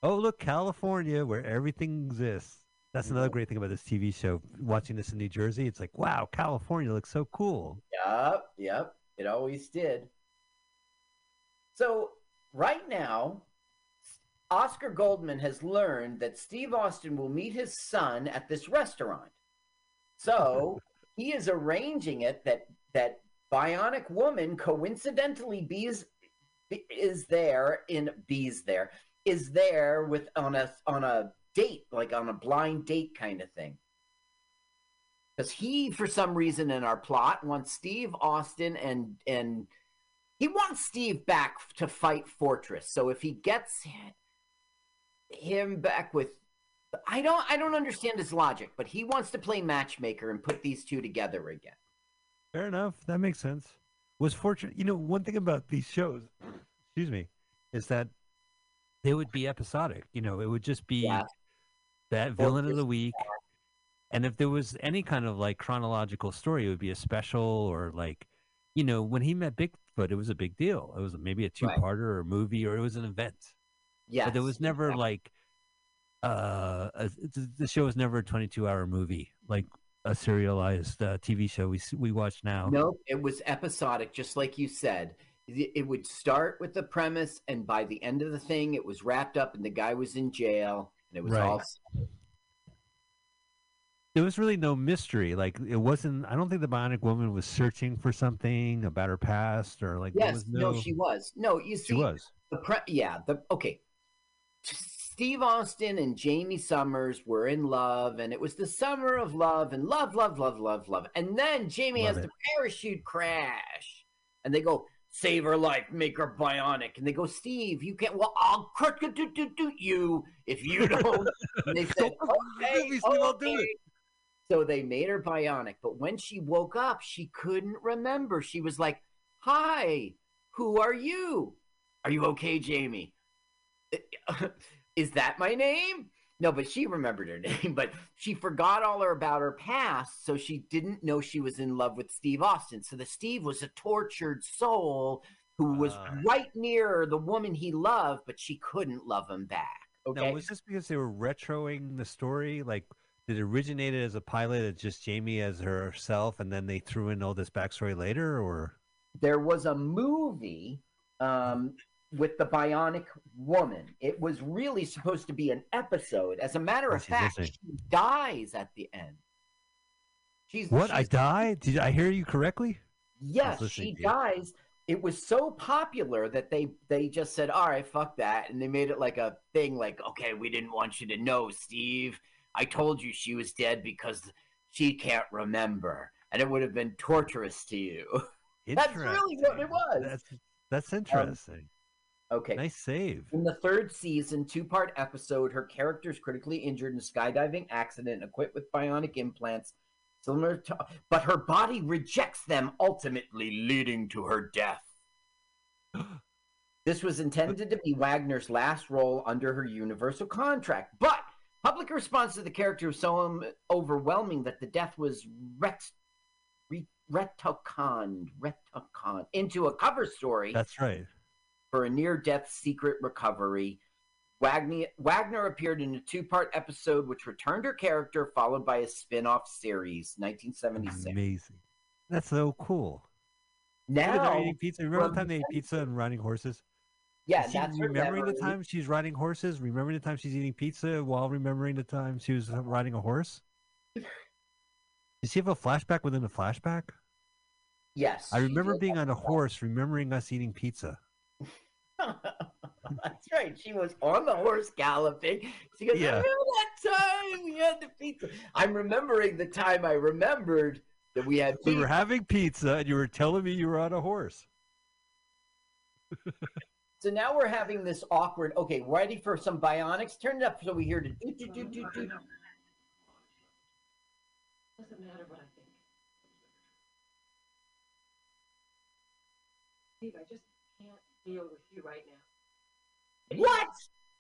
Oh, look, California, where everything exists. That's another Mhm. great thing about this TV show. Watching this in New Jersey, it's like, wow, California looks so cool. Yep, yep. It always did. So right now, Oscar Goldman has learned that Steve Austin will meet his son at this restaurant. So he is arranging it that that bionic woman coincidentally bees is there in bees there is there with on a on a date like on a blind date kind of thing because he for some reason in our plot wants steve austin and and he wants steve back to fight fortress so if he gets him back with i don't i don't understand his logic but he wants to play matchmaker and put these two together again Fair enough. That makes sense. Was fortunate. You know, one thing about these shows, excuse me, is that they would be episodic. You know, it would just be Yeah. that villain of the week. And if there was any kind of like chronological story, it would be a special or like, you know, when he met Bigfoot, it was a big deal. It was maybe a two Right. parter or a movie or it was an event. yeah but there was never like uh a, the show was never a 22 hour movie like a serialized uh, tv show we we watch now Nope, it was episodic, just like you said. It it would start with the premise, and by the end of the thing, it was wrapped up, and the guy was in jail, and it was Right. all. There was really no mystery like it wasn't i don't think the bionic woman was searching for something about her past or like Yes, was no, no, she was. No, you see, she was the pre. Yeah, the okay. Steve Austin and Jamie Summers were in love, and it was the summer of love, and love, love, love, love, love. And then Jamie Love has it. the parachute crash, and they go, "Save her life, make her bionic." And they go, "Steve, you can't." Well, I'll do, do, do, do you if you don't. and they said, "Okay, Steve, I'll do it. So they made her bionic, but when she woke up, she couldn't remember. She was like, "Hi, who are you? Are you okay, Jamie? Is that my name?" No, but she remembered her name, but she forgot all her about her past, so she didn't know she was in love with Steve Austin. So the Steve was a tortured soul who was Ah. right near the woman he loved, but she couldn't love him back. Okay. now was this because they were retroing the story like did it originate as a pilot as just jamie as herself and then they threw in all this backstory later or there was a movie um, with the bionic woman. It was really supposed to be an episode. As a matter Oh, of fact, listening. she dies at the end. She's what i die? did i hear you correctly Yes, she dies. It was so popular that they they just said, "All right, fuck that," and they made it like a thing. Like, okay, we didn't want you to know, Steve. I told you she was dead because she can't remember, and it would have been torturous to you. That's really what it was. that's that's um, interesting Okay. nice save In the third season, two part episode, her character is critically injured in a skydiving accident, equipped with bionic implants, similar to, but her body rejects them, ultimately leading to her death. this was intended to be Wagner's last role under her Universal contract, but public response to the character was so um, overwhelming that the death was rex- re- retconned, retconned into a cover story that's right for a near death secret recovery. Wagner, Wagner appeared in a two part episode which returned her character, followed by a spin off series, 1976. Amazing. That's so cool. Look at her Now, eating pizza. Remember the time they ate pizza and riding horses? Yeah, Is that's remembering the time she's riding horses. Remembering the time she's eating pizza while remembering the time she was riding a horse. Does she have a flashback within a flashback? Yes, I remember being on a horse, remembering us eating pizza. That's right. She was on the horse galloping. She goes, Yeah. I remember that time we had the pizza. I'm remembering the time I remembered that we had We were having pizza, and you were telling me you were on a horse. So now we're having this awkward. Okay, ready for some bionics? Turn it up so we hear the do do do do do. Doesn't matter what I think. Steve, I just can't deal with you right now. What?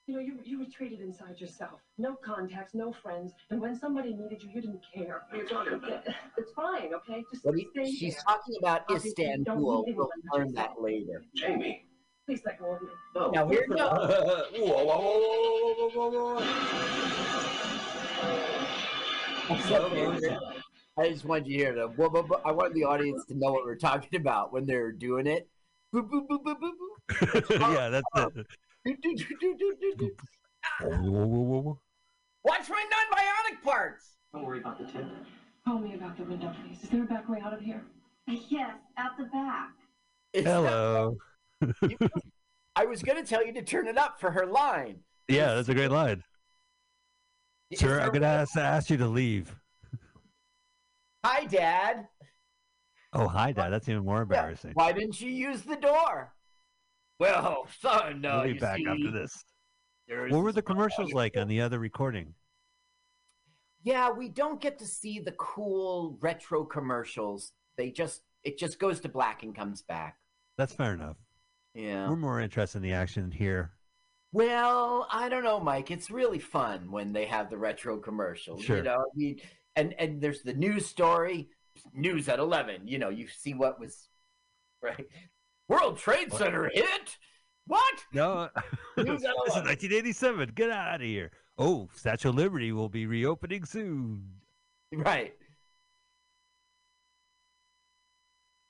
You know, you, you retreated inside yourself. No contacts, no friends. And when somebody needed you, you didn't care. What are you talking about? It's fine, okay? Just What stay you, she's there. talking about Obviously, Istanbul. We'll learn that later. Jamie. Please let go of me. No. Now here goes. whoa, whoa, whoa, whoa, whoa, whoa, whoa. I just wanted you to hear the. whoa, whoa, whoa. I wanted the audience to know what we're talking about when they're doing it. Boop, boop, boop, boop, boop, boop. yeah, that's it. Do, do, do, do, do, do, do. Whoa, whoa, whoa, whoa, whoa. Watch my non-bionic parts. Don't worry about the tip. Tell me about the window, please. Is there a back way out of here? Yes, out the back. It's not- I was going to tell you to turn it up for her line. Yeah, that's a great line. Is Sir, I'm gonna ask, ask you to leave. Hi, Dad. Oh, hi, Dad. That's even more Yeah, embarrassing. Why didn't you use the door? Well, son, uh, we'll be back see, after this. What were the commercials like on the other recording? Yeah, we don't get to see the cool retro commercials. They just it just goes to black and comes back. That's fair enough. Yeah. We're more interested in the action here. Well, I don't know, Mike. It's really fun when they have the retro commercials. Sure. You know, I mean, and and there's the news story, news at eleven. You know, you see what was right. World Trade What? Center hit. What? No, uh, this News is at 11. 1987. Get out of here. Oh, Statue of Liberty will be reopening soon. Right.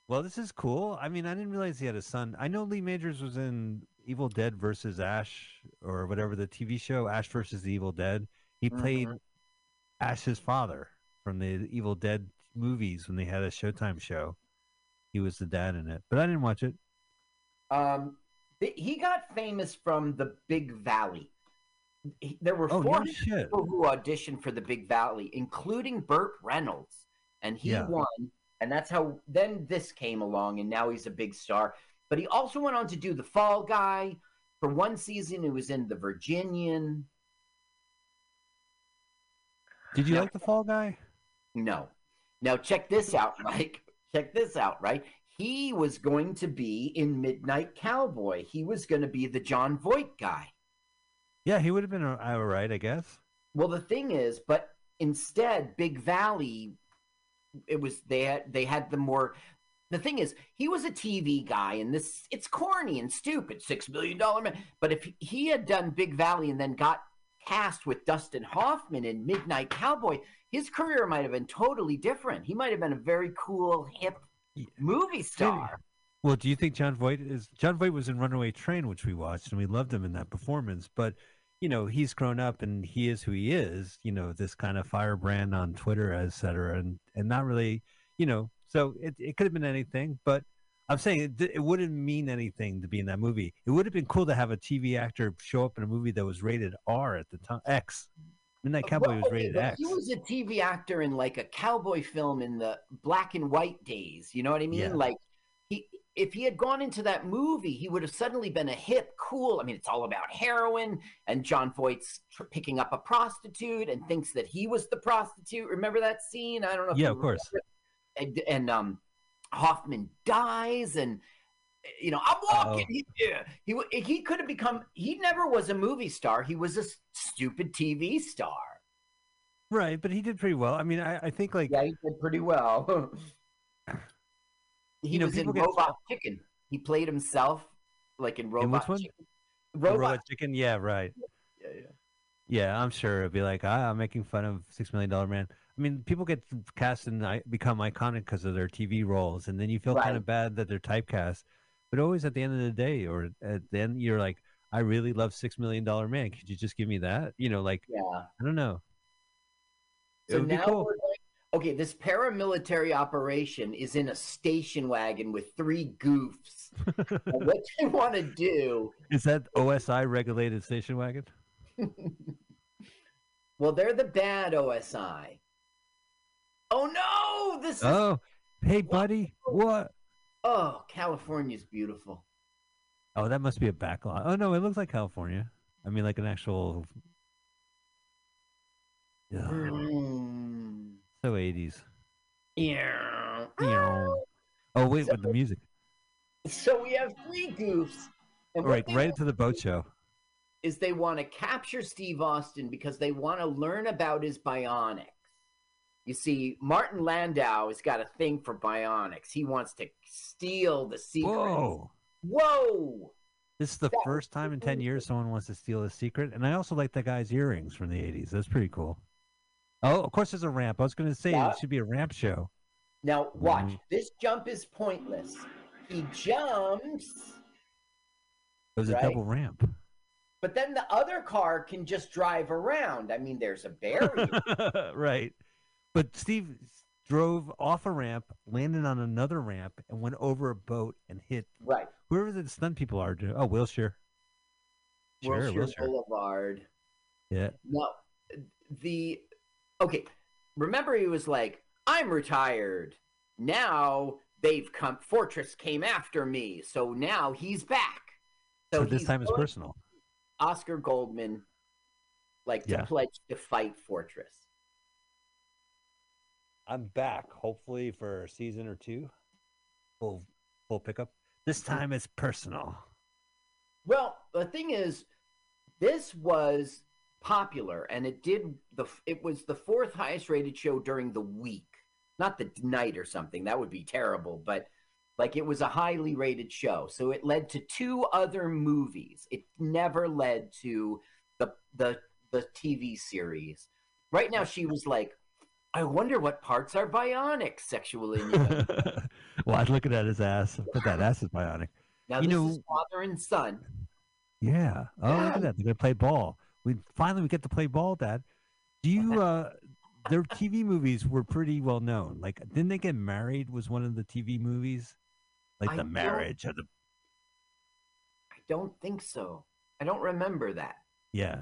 Well, this is cool. I mean, I didn't realize he had a son. I know Lee Majors was in Evil Dead versus Ash or whatever the TV show, Ash versus the Evil Dead. He played Mhm. Ash's father from the Evil Dead movies when they had a Showtime show. He was the dad in it, but I didn't watch it. Um, th- he got famous from the Big Valley. He- There were Oh, four no people who auditioned for the Big Valley, including Burt Reynolds, and he Yeah. won. And that's how then this came along, and now he's a big star. But he also went on to do The Fall Guy. For one season, he was in The Virginian. Did you Yeah. like the Fall Guy? No. Now check this out, Mike. Check this out, right? He was going to be in Midnight Cowboy. He was going to be the Jon Voight guy. Yeah, he would have been all right, I guess. Well, the thing is, but instead, Big Valley, it was they had they had the more. The thing is, he was a TV guy, and this it's corny and stupid, six million dollar man. But if he had done Big Valley and then got cast with Dustin Hoffman in Midnight Cowboy, his career might have been totally different. He might have been a very cool, hip Yeah. movie star. Well, do you think Jon Voight is Jon Voight was in Runaway Train, which we watched, and we loved him in that performance. But you know, he's grown up and he is who he is. You know, this kind of firebrand on Twitter, etc and and not really, you know. So it it could have been anything, but I'm saying it, it wouldn't mean anything to be in that movie. It would have been cool to have a TV actor show up in a movie that was rated R at the time, X. Midnight uh, Cowboy Well, was rated but X. He was a TV actor in like a cowboy film in the black and white days. You know what I mean? Yeah. Like if he had gone into that movie, he would have suddenly been a hip, cool. I mean, it's all about heroin, and Jon Voight's tr- picking up a prostitute and thinks that he was the prostitute. Remember that scene? I don't know. If Yeah, of course. And, and um, Hoffman dies, and you know, I'm walking. He, yeah, he he could have become. He never was a movie star. He was a stupid TV star. Right, but he did pretty well. I mean, I, I think like Yeah, he did pretty well. he You know, was in people get- Robot Chicken. He played himself, like in Robot one? Chicken. Robot. Robot Chicken. Yeah, right. Yeah, yeah. Yeah, I'm sure it'd be like, ah, I'm making fun of Six Million Dollar Man. I mean, people get cast and i- become iconic because of their TV roles, and then you feel kind of bad that they're typecast. But always at the end of the day, or at the end, you're like, I really love Six Million Dollar Man. Could you just give me that? You know, like Yeah. I don't know. It So would be now cool. we're okay, this paramilitary operation is in a station wagon with three goofs. what they want to do, Is that OSI regulated station wagon? well, they're the bad OSI. Oh no! This is Oh, hey, buddy, what? oh, California's beautiful. Oh, that must be a backlot. Oh no, it looks like California. I mean, like an actual. Mm. So 80s. Yeah. Oh wait, with the music. So we have three goofs. And right, right into the boat show. is they want to capture Steve Austin because they want to learn about his bionics. You see, Martin Landau has got a thing for bionics. He wants to steal the secret. Whoa. Whoa! This is the That first time in 10 years someone wants to steal a secret. And I also like that guy's earrings from the 80s. That's pretty cool. Oh, of course, there's a ramp. I was going to say Yeah. it should be a ramp show. Now watch. Mhm. This jump is pointless. He jumps, It was a double ramp. but then the other car can just drive around. I mean, there's a barrier. right. But Steve drove off a ramp, landed on another ramp, and went over a boat and hit right. whoever the stunt people are. Oh, Wilshire. Sure, Wilshire Wilshire. Boulevard. Yeah. No, the okay. Remember, he was like, "I'm retired." Now they've come. Fortress came after me, so now he's back. So, this time is personal. Oscar Goldman, like Yeah. to pledge to fight Fortress. I'm back, hopefully for a season or two. Full full pickup. This time it's personal. Well, the thing is, this was popular, and it did the. It was the fourth highest rated show during the week, not the night or something. That would be terrible, but like it was a highly rated show, so it led to two other movies. It never led to the the the TV series. Right now, she was like, "I wonder what parts are bionic sexually." well, I'd look at that as ass. But that ass is bionic. now You this know- is father and son. Yeah. Oh, look at that. They're gonna play ball. We finally we get to play ball, Dad. Do you uh their TV movies were pretty well known. Like didn't they get married was one of the TV movies? Like I the marriage of the I don't think so. I don't remember that. Yeah.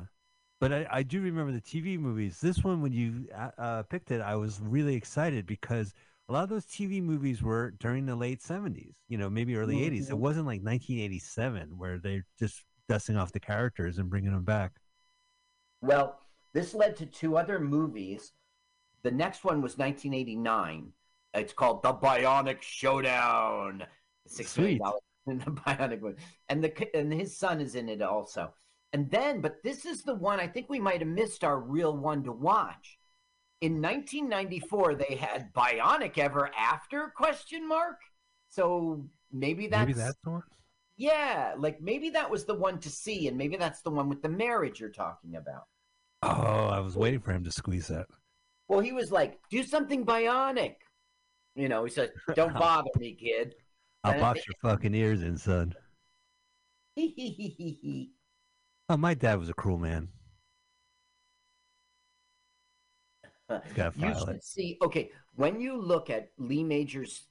But I, I do remember the TV movies. This one, when you uh, uh, picked it, I was really excited because a lot of those TV movies were during the late 70s, you know, maybe early 80s. It Mhm. wasn't like 1987 where they're just dusting off the characters and bringing them back. Well, this led to two other movies. The next one was 1989. It's called The Bionic Showdown. Six million dollars in the Bionic one, and the and his son is in it also. And then, but this is the one I think we might have missed our real one to watch. In 1994, they had Bionic Ever After? Question mark. So maybe that's, maybe that's the one? Yeah, like maybe that was the one to see, and maybe that's the one with the marriage you're talking about. Oh, I was waiting for him to squeeze that. Well, he was like, "Do something bionic." You know, he said, "Don't bother me, kid." I'll And box your fucking ears in, son. Oh, my dad was a cruel man. You should it. see. Okay, when you look at Lee Majors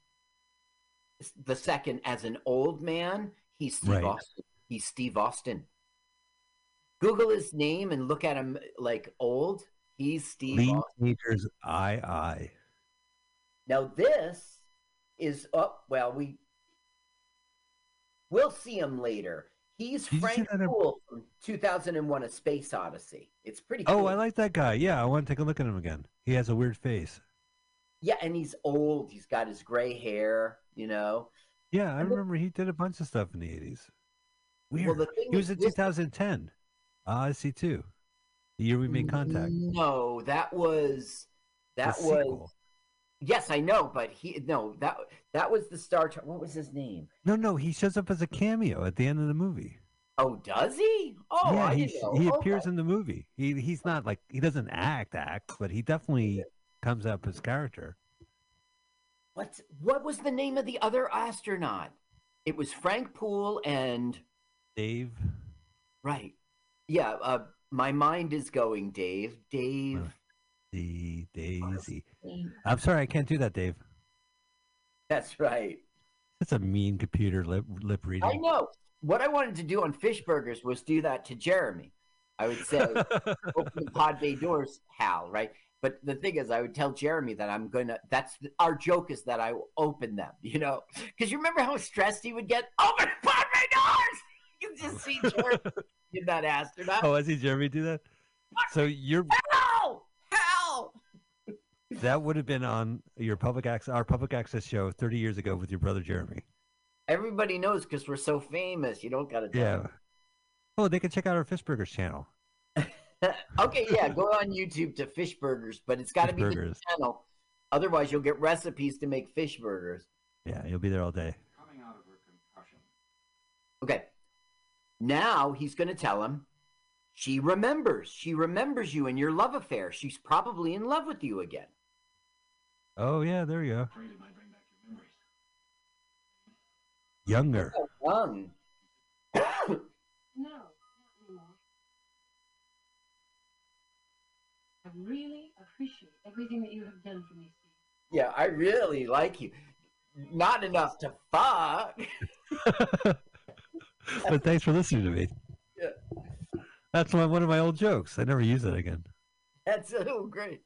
the second as an old man, he's Steve Right. Austin. He's Steve Austin. Google his name and look at him like old. He's Steve Lee Austin. Majors, I, I. Now this is up. well, we we'll see him later. He's Did Frank Poole from 2001: A Space Odyssey. It's pretty. Oh, cool. Oh, I like that guy. Yeah, I want to take a look at him again. He has a weird face. Yeah, and he's old. He's got his gray hair. You know. Yeah, I remember he did a bunch of stuff in the 80s. Well, Weird. the thing he was in with- 2010. Odyssey 2. Ah, the year we made contact. No, that was that The was. sequel. Yes, I know, but he no that that was the Star Trek. What was his name? No, no, he shows up as a cameo at the end of the movie. Oh, does he? Oh, yeah, I he, know. he Okay. appears in the movie. He he's not like he doesn't act act, but he definitely comes up as character. What's what was the name of the other astronaut? It was Frank Poole and Dave. right. Yeah, uh, my mind is going, Dave. Dave. The Daisy. I'm sorry, I can't do that, Dave. That's right. That's a mean computer lip lip reading. I know. What I wanted to do on fish burgers was do that to Jeremy. I would say, open the pod bay doors, Hal, right? But the thing is, I would tell Jeremy that I'm gonna. That's the, our joke is that I will open them, you know, because you remember how stressed he would get. Open pod doors. You can just see Jeremy give that astronaut. Oh, I see Jeremy do that. So you're Hal, Hal. that would have been on your public access our public access show 30 years ago with your brother Jeremy. Everybody knows because we're so famous. You don't gotta tell. Yeah. Oh, they can check out our Fish Burgers channel. okay, yeah, go on YouTube to fish burgers, but it's got to Fish be the burgers. channel. Otherwise, you'll get recipes to make fish burgers. Yeah, you'll be there all day. Coming out of her concussion. Okay. Now he's going to tell him she remembers. She remembers you and your love affair. She's probably in love with you again. Oh yeah, there you go. Afraid it might bring back your memories. Younger. Young. No, not anymore. I really appreciate everything that you have done for me, Steve. yeah, I really like you. Not enough to fuck. but thanks for listening to me. Yeah. That's one one of my old jokes. I never use it again. That's so great.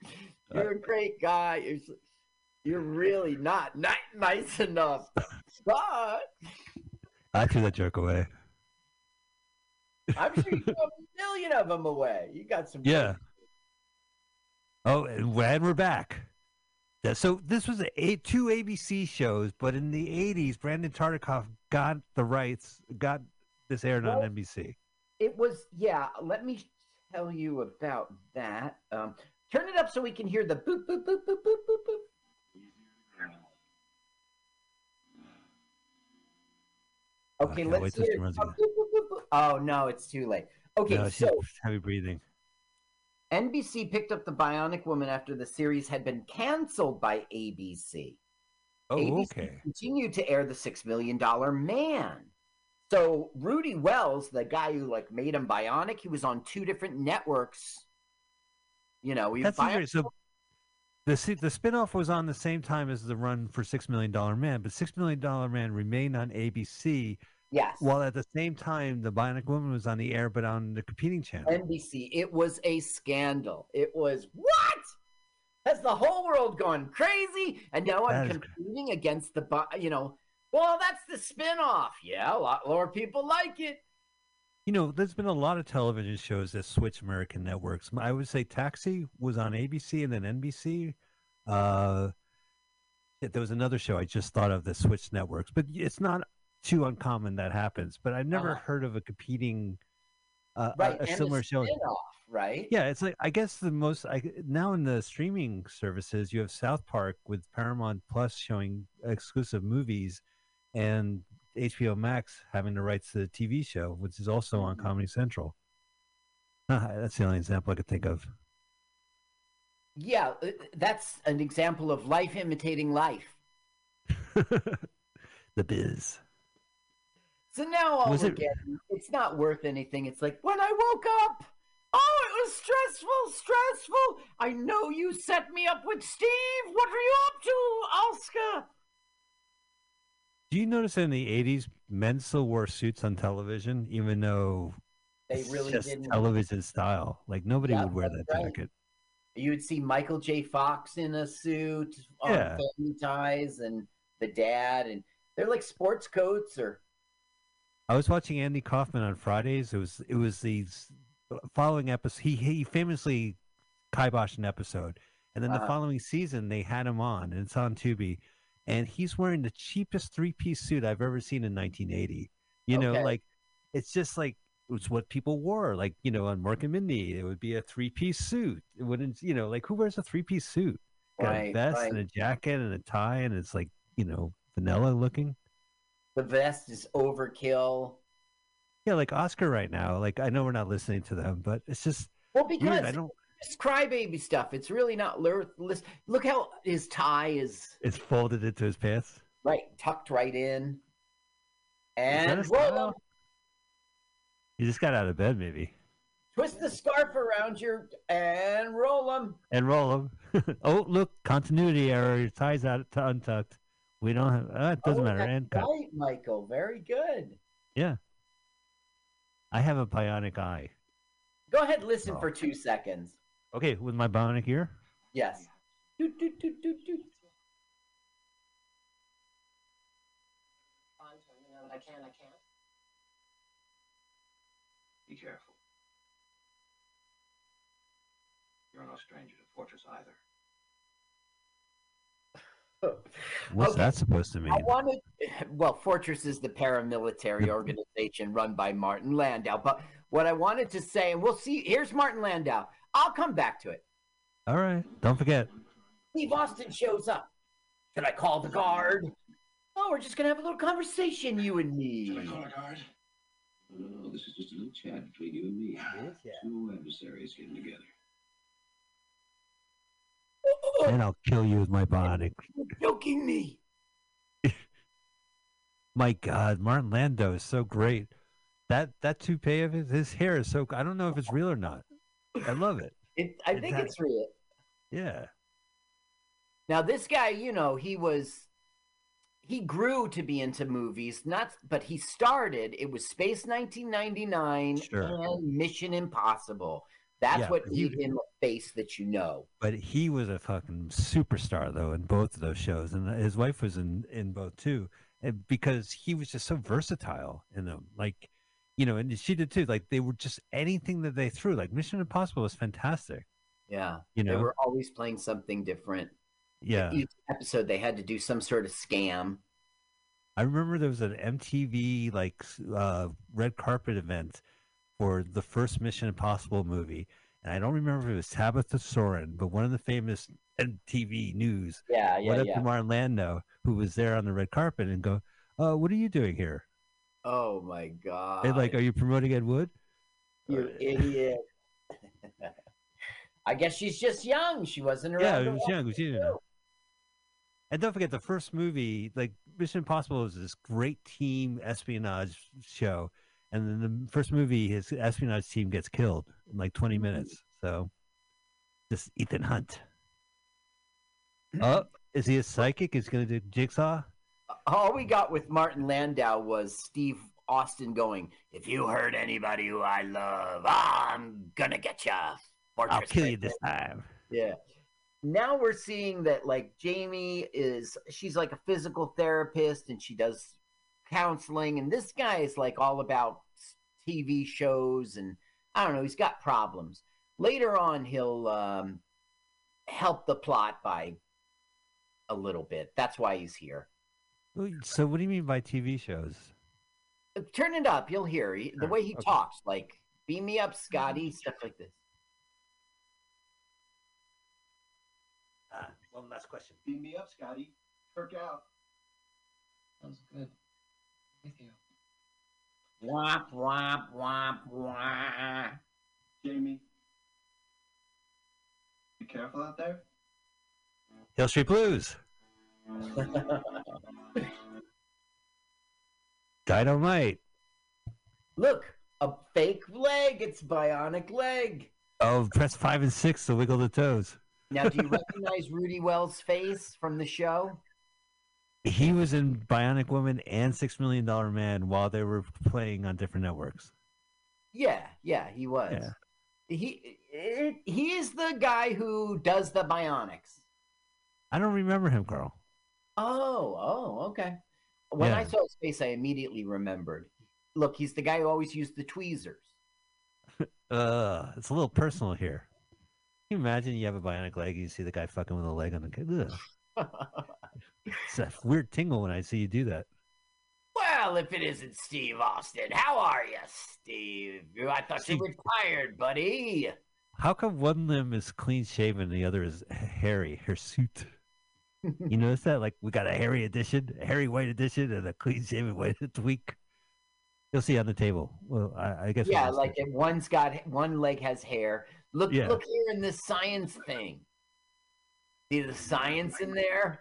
Uh, you're a great guy. You're, you're really not ni- nice enough to fuck. I threw that joke away. I'm sure you threw a million of them away. You got some. Yeah. Oh, and we're back. Yeah, so this was a, two ABC shows, but in the '80s, Brandon Tartikoff got the rights, got this aired on NBC. It was yeah. Let me tell you about that. Um, turn it up so we can hear the boop boop boop boop boop boop boop. Okay, can't let's hear. runs oh, boop, boop, boop. Oh no, it's too late. Okay, no, so heavy breathing. NBC picked up the Bionic Woman after the series had been canceled by ABC. Oh, ABC okay. continued to air the Six Million Dollar Man. So Rudy Wells, the guy who like made him bionic, he was on two different networks. You know, he That's Bionic-. So the the spinoff was on the same time as the run for Six Million Dollar Man, but Six Million Dollar Man remained on ABC, yes, while at the same time the Bionic Woman was on the air, but on the competing channel. NBC. It was a scandal. It was what? Has the whole world gone crazy? And now I'm That is- competing against the, you know, well, that's the spinoff. Yeah, a lot more people like it. You know, there's been a lot of television shows that switch American networks. I would say Taxi was on ABC and then NBC. Uh, there was another show I just thought of that switched networks, but it's not too uncommon that happens. But I've never Uh-huh. heard of a competing, uh, a- Right, a, and similar show. right? Yeah, it's like I guess the most I, now in the streaming services you have South Park with Paramount Plus showing exclusive movies, and HBO Max having the rights to the TV show, which is also on Mhm. Comedy Central. That's the only example I could think of. Yeah, uh, that's an example of life imitating life. the Biz. So now all Was we're it- getting, it's not worth anything. It's like when I woke up, oh, it was stressful, stressful. I know you set me up with Steve. What are you up to, Oscar? Do you notice in the '80s men still wore suits on television, even though They it's really just didn't. television style? Like nobody Yeah, would wear that right. jacket. You would see Michael J. Fox in a suit on Yeah. Family Ties, and the dad, and they're like sports coats or I was watching Andy Kaufman on Fridays. It was it was the following episode. He he famously kiboshed an episode, and then the Uh-huh. following season they had him on, and it's on Tubi, and he's wearing the cheapest three piece suit I've ever seen in 1980. You know, like it's just like it's what people wore. Like you know, on Mork and Mindy, it would be a three piece suit. It wouldn't, you know, like who wears a three piece suit? Got a vest right. and a jacket and a tie, and it's like you know vanilla looking. The vest is overkill. Yeah, like Oscar right now. Like I know we're not listening to them, but it's just Well, weird. because I don't. It's crybaby stuff. It's really not worthless. Look how his tie is It's folded into his pants. right tucked right in. And a roll style? 'em. He just got out of bed, maybe, Twist the scarf around your and roll them. and roll him. oh, look, continuity error. Your tie's out untucked. We don't have. Uh, it doesn't matter. And cut. Right, Michael. Very good. Yeah. I have a bionic eye. Go ahead, listen Oh. for two seconds. Okay, with my bionic ear. Yes. Doot, doot, doot, doot, doot. I can, I can't. Be careful. You're no stranger to Fortress either. What's Okay. that supposed to mean? I wanted, well, Fortress is the paramilitary organization run by Martin Landau. But what I wanted to say, and we'll see, here's Martin Landau. I'll come back to it. All right. Don't forget. Steve Austin shows up. Should I call the guard? Oh, we're just going to have a little conversation, you and me. Should I call a guard? No, this is just a little chat between you and me. Two adversaries getting together. And I'll kill you with my bionic. You're joking me. My God, Martin Landau is so great. That that toupee of his, his hair is so. I don't know if it's real or not. I love it. It, I think has- it's real. Yeah. Now this guy, you know, he was he grew to be into movies, not but he started it was Space 1999 Sure. and Mission Impossible. That's Yeah, what but he- a face that you know. But he was a fucking superstar though in both of those shows, and his wife was in in both too, and because he was just so versatile in them. Like, you know, and she did too. Like they were just anything that they threw. Like Mission Impossible was fantastic. Yeah. You know, They were always playing something different. yeah. Each episode they had to do some sort of scam. I remember there was an MTV like uh, red carpet event for the first Mission Impossible movie, and I don't remember if it was Tabitha Soren, but one of the famous MTV News Yeah, yeah, went up yeah. to Martin Landau, who was there on the red carpet, and go, uh, "What are you doing here? Oh my god. And like, are you promoting Ed Wood?" you idiot. I guess she's just young. She wasn't around. Yeah, to it was young. It was it, young. too. And don't forget the first movie, like Mission Impossible, was this great team espionage show, and then the first movie, his espionage team gets killed in like twenty mm-hmm. minutes. So, just Ethan Hunt. Oh, is he a psychic? Is he going to do Jigsaw? all we got with Martin Landau was Steve Austin going, "If you hurt anybody who I love, I'm gonna get ya." I'll kill you this time. Yeah. Now we're seeing that like Jamie is she's like a physical therapist and she does counseling and this guy is like all about TV shows and I don't know, he's got problems. Later on he'll um help the plot by a little bit. That's why he's here. So, what do you mean by TV shows? Uh, turn it up, you'll hear he- the way he okay. talks like beam me up Scotty, mm-hmm. stuff like this. Ah, one last question. Beam me up, Scotty. Kirk out. Sounds good. With you. Womp womp womp womp. Jamie. Be careful out there. Hill Street Blues. Dynamite. Look, a fake leg. It's bionic leg. Oh, press five and six to wiggle the toes. Now, do you recognize Rudy Wells' face from the show? He was in Bionic Woman and Six Million Dollar Man while they were playing on different networks. Yeah, yeah, he was. Yeah. He it, he is the guy who does the bionics. I don't remember him, Carl. Oh, oh, okay. When I saw his face, I immediately remembered. Look, he's the guy who always used the tweezers. Uh, it's a little personal here. Can you imagine you have a bionic leg, you see the guy fucking with a leg on the ugh. It's a weird tingle when I see you do that. Well, if it isn't Steve Austin, how are you, Steve? I thought you Steve- retired, buddy. How come one limb is clean shaven and the other is hairy, her suit? you notice that? Like we got a hairy edition, a hairy white edition, and a clean shaven white tweak. You'll see on the table. Well, I, I guess. we'll Yeah, like it, one's got one leg has hair. Look, Yeah. look here in this science thing. See the science in there?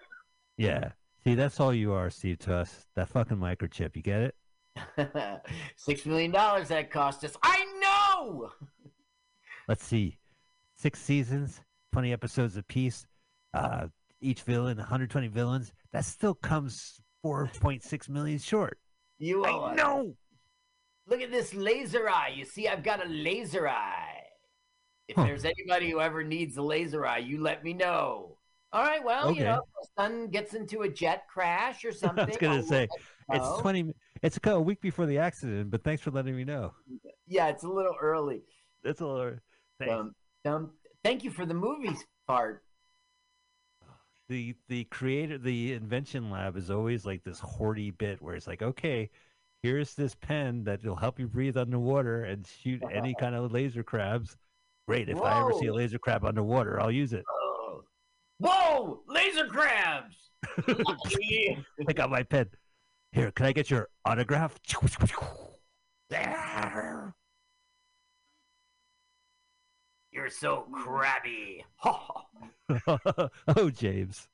Yeah. See, that's all you are, Steve, to us. That fucking microchip. You get it? Six million dollars that cost us. I know. Let's see. Six seasons, 20 episodes apiece. Uh, each villain, 120 villains. That still comes 4.6 million short. You owe I know. Look at this laser eye. You see, I've got a laser eye. If Huh. there's anybody who ever needs a laser eye, you let me know. All right. Well, Okay. you know, son gets into a jet crash or something. I was gonna say it's 20. It's a, a week before the accident, but thanks for letting me know. Yeah, it's a little early. That's a little. Thanks. Um, um, thank you for the movies part. the the creator the invention lab is always like this hoardy bit where it's like okay here's this pen that will help you breathe underwater and shoot any kind of laser crabs great if i ever see a laser crab underwater i'll use it Oh. Whoa! Laser crabs! I got my pen here can i get your autograph There. You're so crabby. oh james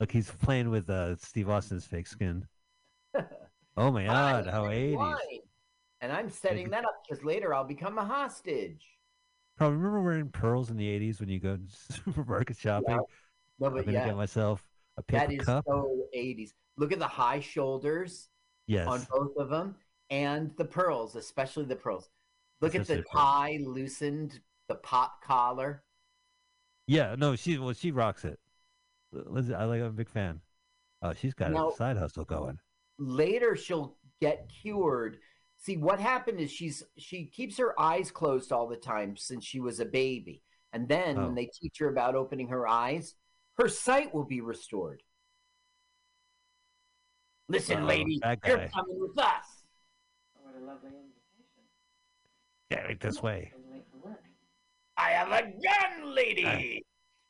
look he's playing with uh steve austin's fake skin oh my god how 80s Why? And I'm setting that up because later I'll become a hostage. Remember wearing pearls in the 80s when you go to supermarket shopping No, i'm but gonna yeah, get myself a paper is cup so 80s. Look at the high shoulders yes on both of them and the pearls, especially the pearls. Look That's at the tie loosened, the pop collar. Yeah, no, she well, she rocks it. Lindsay, I like. I'm a big fan. Oh, she's got Now- a side hustle going. later she'll get cured see what happened is she's she keeps her eyes closed all the time since she was a baby and then Oh. when they teach her about opening her eyes her sight will be restored listen Oh, lady you're coming with us What a lovely invitation. Yeah, right this way. Been late for work. i have a gun lady I-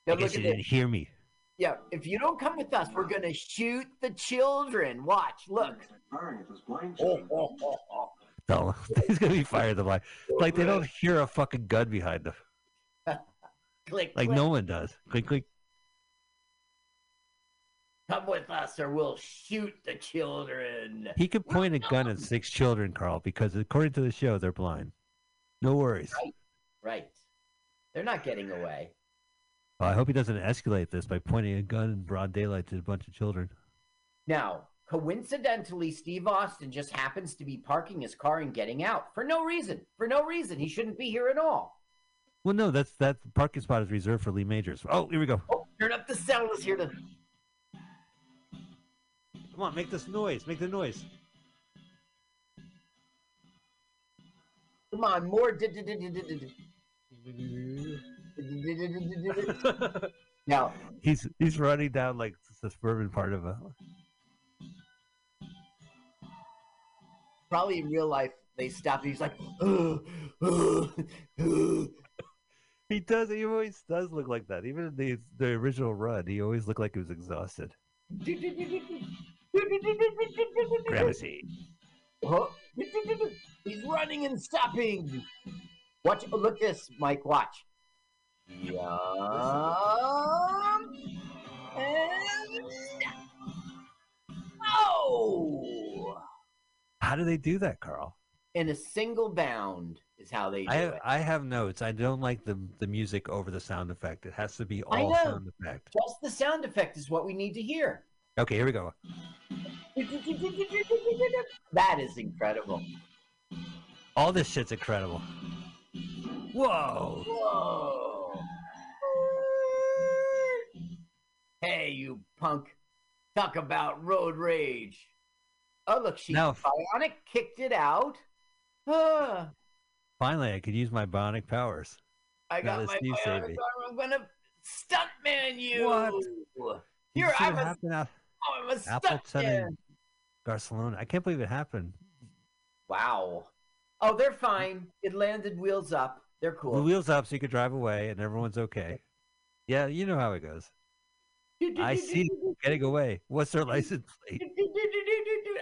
now I look guess you didn't this hear me. yeah if you don't come with us we're gonna shoot the children watch look Firing at those blind oh, children. oh, oh, oh. No, he's gonna be fired. The like, like they don't hear a fucking gun behind them, click like click. no one does. Click, click. Come with us or we'll shoot the children He could point a gun at six children, Carl, because according to the show, they're blind. No worries. Right. Right. They're not getting away. Well, I hope he doesn't escalate this by pointing a gun in broad daylight to a bunch of children. Now, coincidentally, Steve Austin just happens to be parking his car and getting out for no reason. For no reason. He shouldn't be here at all. Well, no, that's that parking spot is reserved for Lee Majors. Oh, here we go. Oh, turn up the sound. Let's hear the. Come on, make this noise. Make the noise. Come on, more. Now, he's he's running down like the suburban part of a. probably in real life, they stop he's like. He does. He always does look like that. Even in the the original run, he always looked like he was exhausted. Seat. Oh, He's running and stopping. Watch. Oh, look this, Mike. Watch. Yum. And oh, How do they do that, Carl? Oh. in a single bound is how they do I have, it. I have notes. I don't like the the music over the sound effect. It has to be all sound effect. Just the sound effect is what we need to hear. Okay, here we go. That is incredible. All this shit's incredible. Whoa! Whoa. Hey, you punk. Talk about road rage. Oh, look, she Now- Bionic kicked it out. Ah, Finally, I could use my bionic powers. I Now got my bionic arm. I'm gonna stuntman you. What? Here, I'm a, out I'm a Appleton and Barcelona? I can't believe it happened. Wow. Oh, they're fine. It landed wheels up. They're cool. The cool. wheels up so you could drive away and everyone's okay. Yeah, you know how it goes. I see getting away. What's their license plate?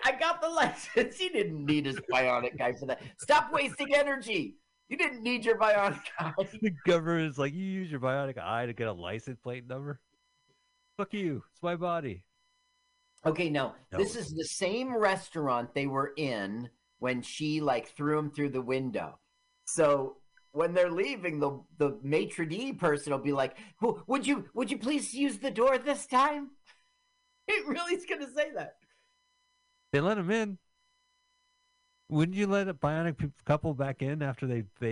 I got the license. He didn't need his bionic guy for that. Stop wasting energy. You didn't need your bionic guy. The government is like, you use your bionic eye to get a license plate number. Fuck you. It's my body. Okay, no, No. this is the same restaurant they were in when she like threw him through the window. So when they're leaving, the the maitre d person will be like, "Would you would you please use the door this time?" It really is gonna say that. They let him in. Wouldn't you let a bionic couple back in after they they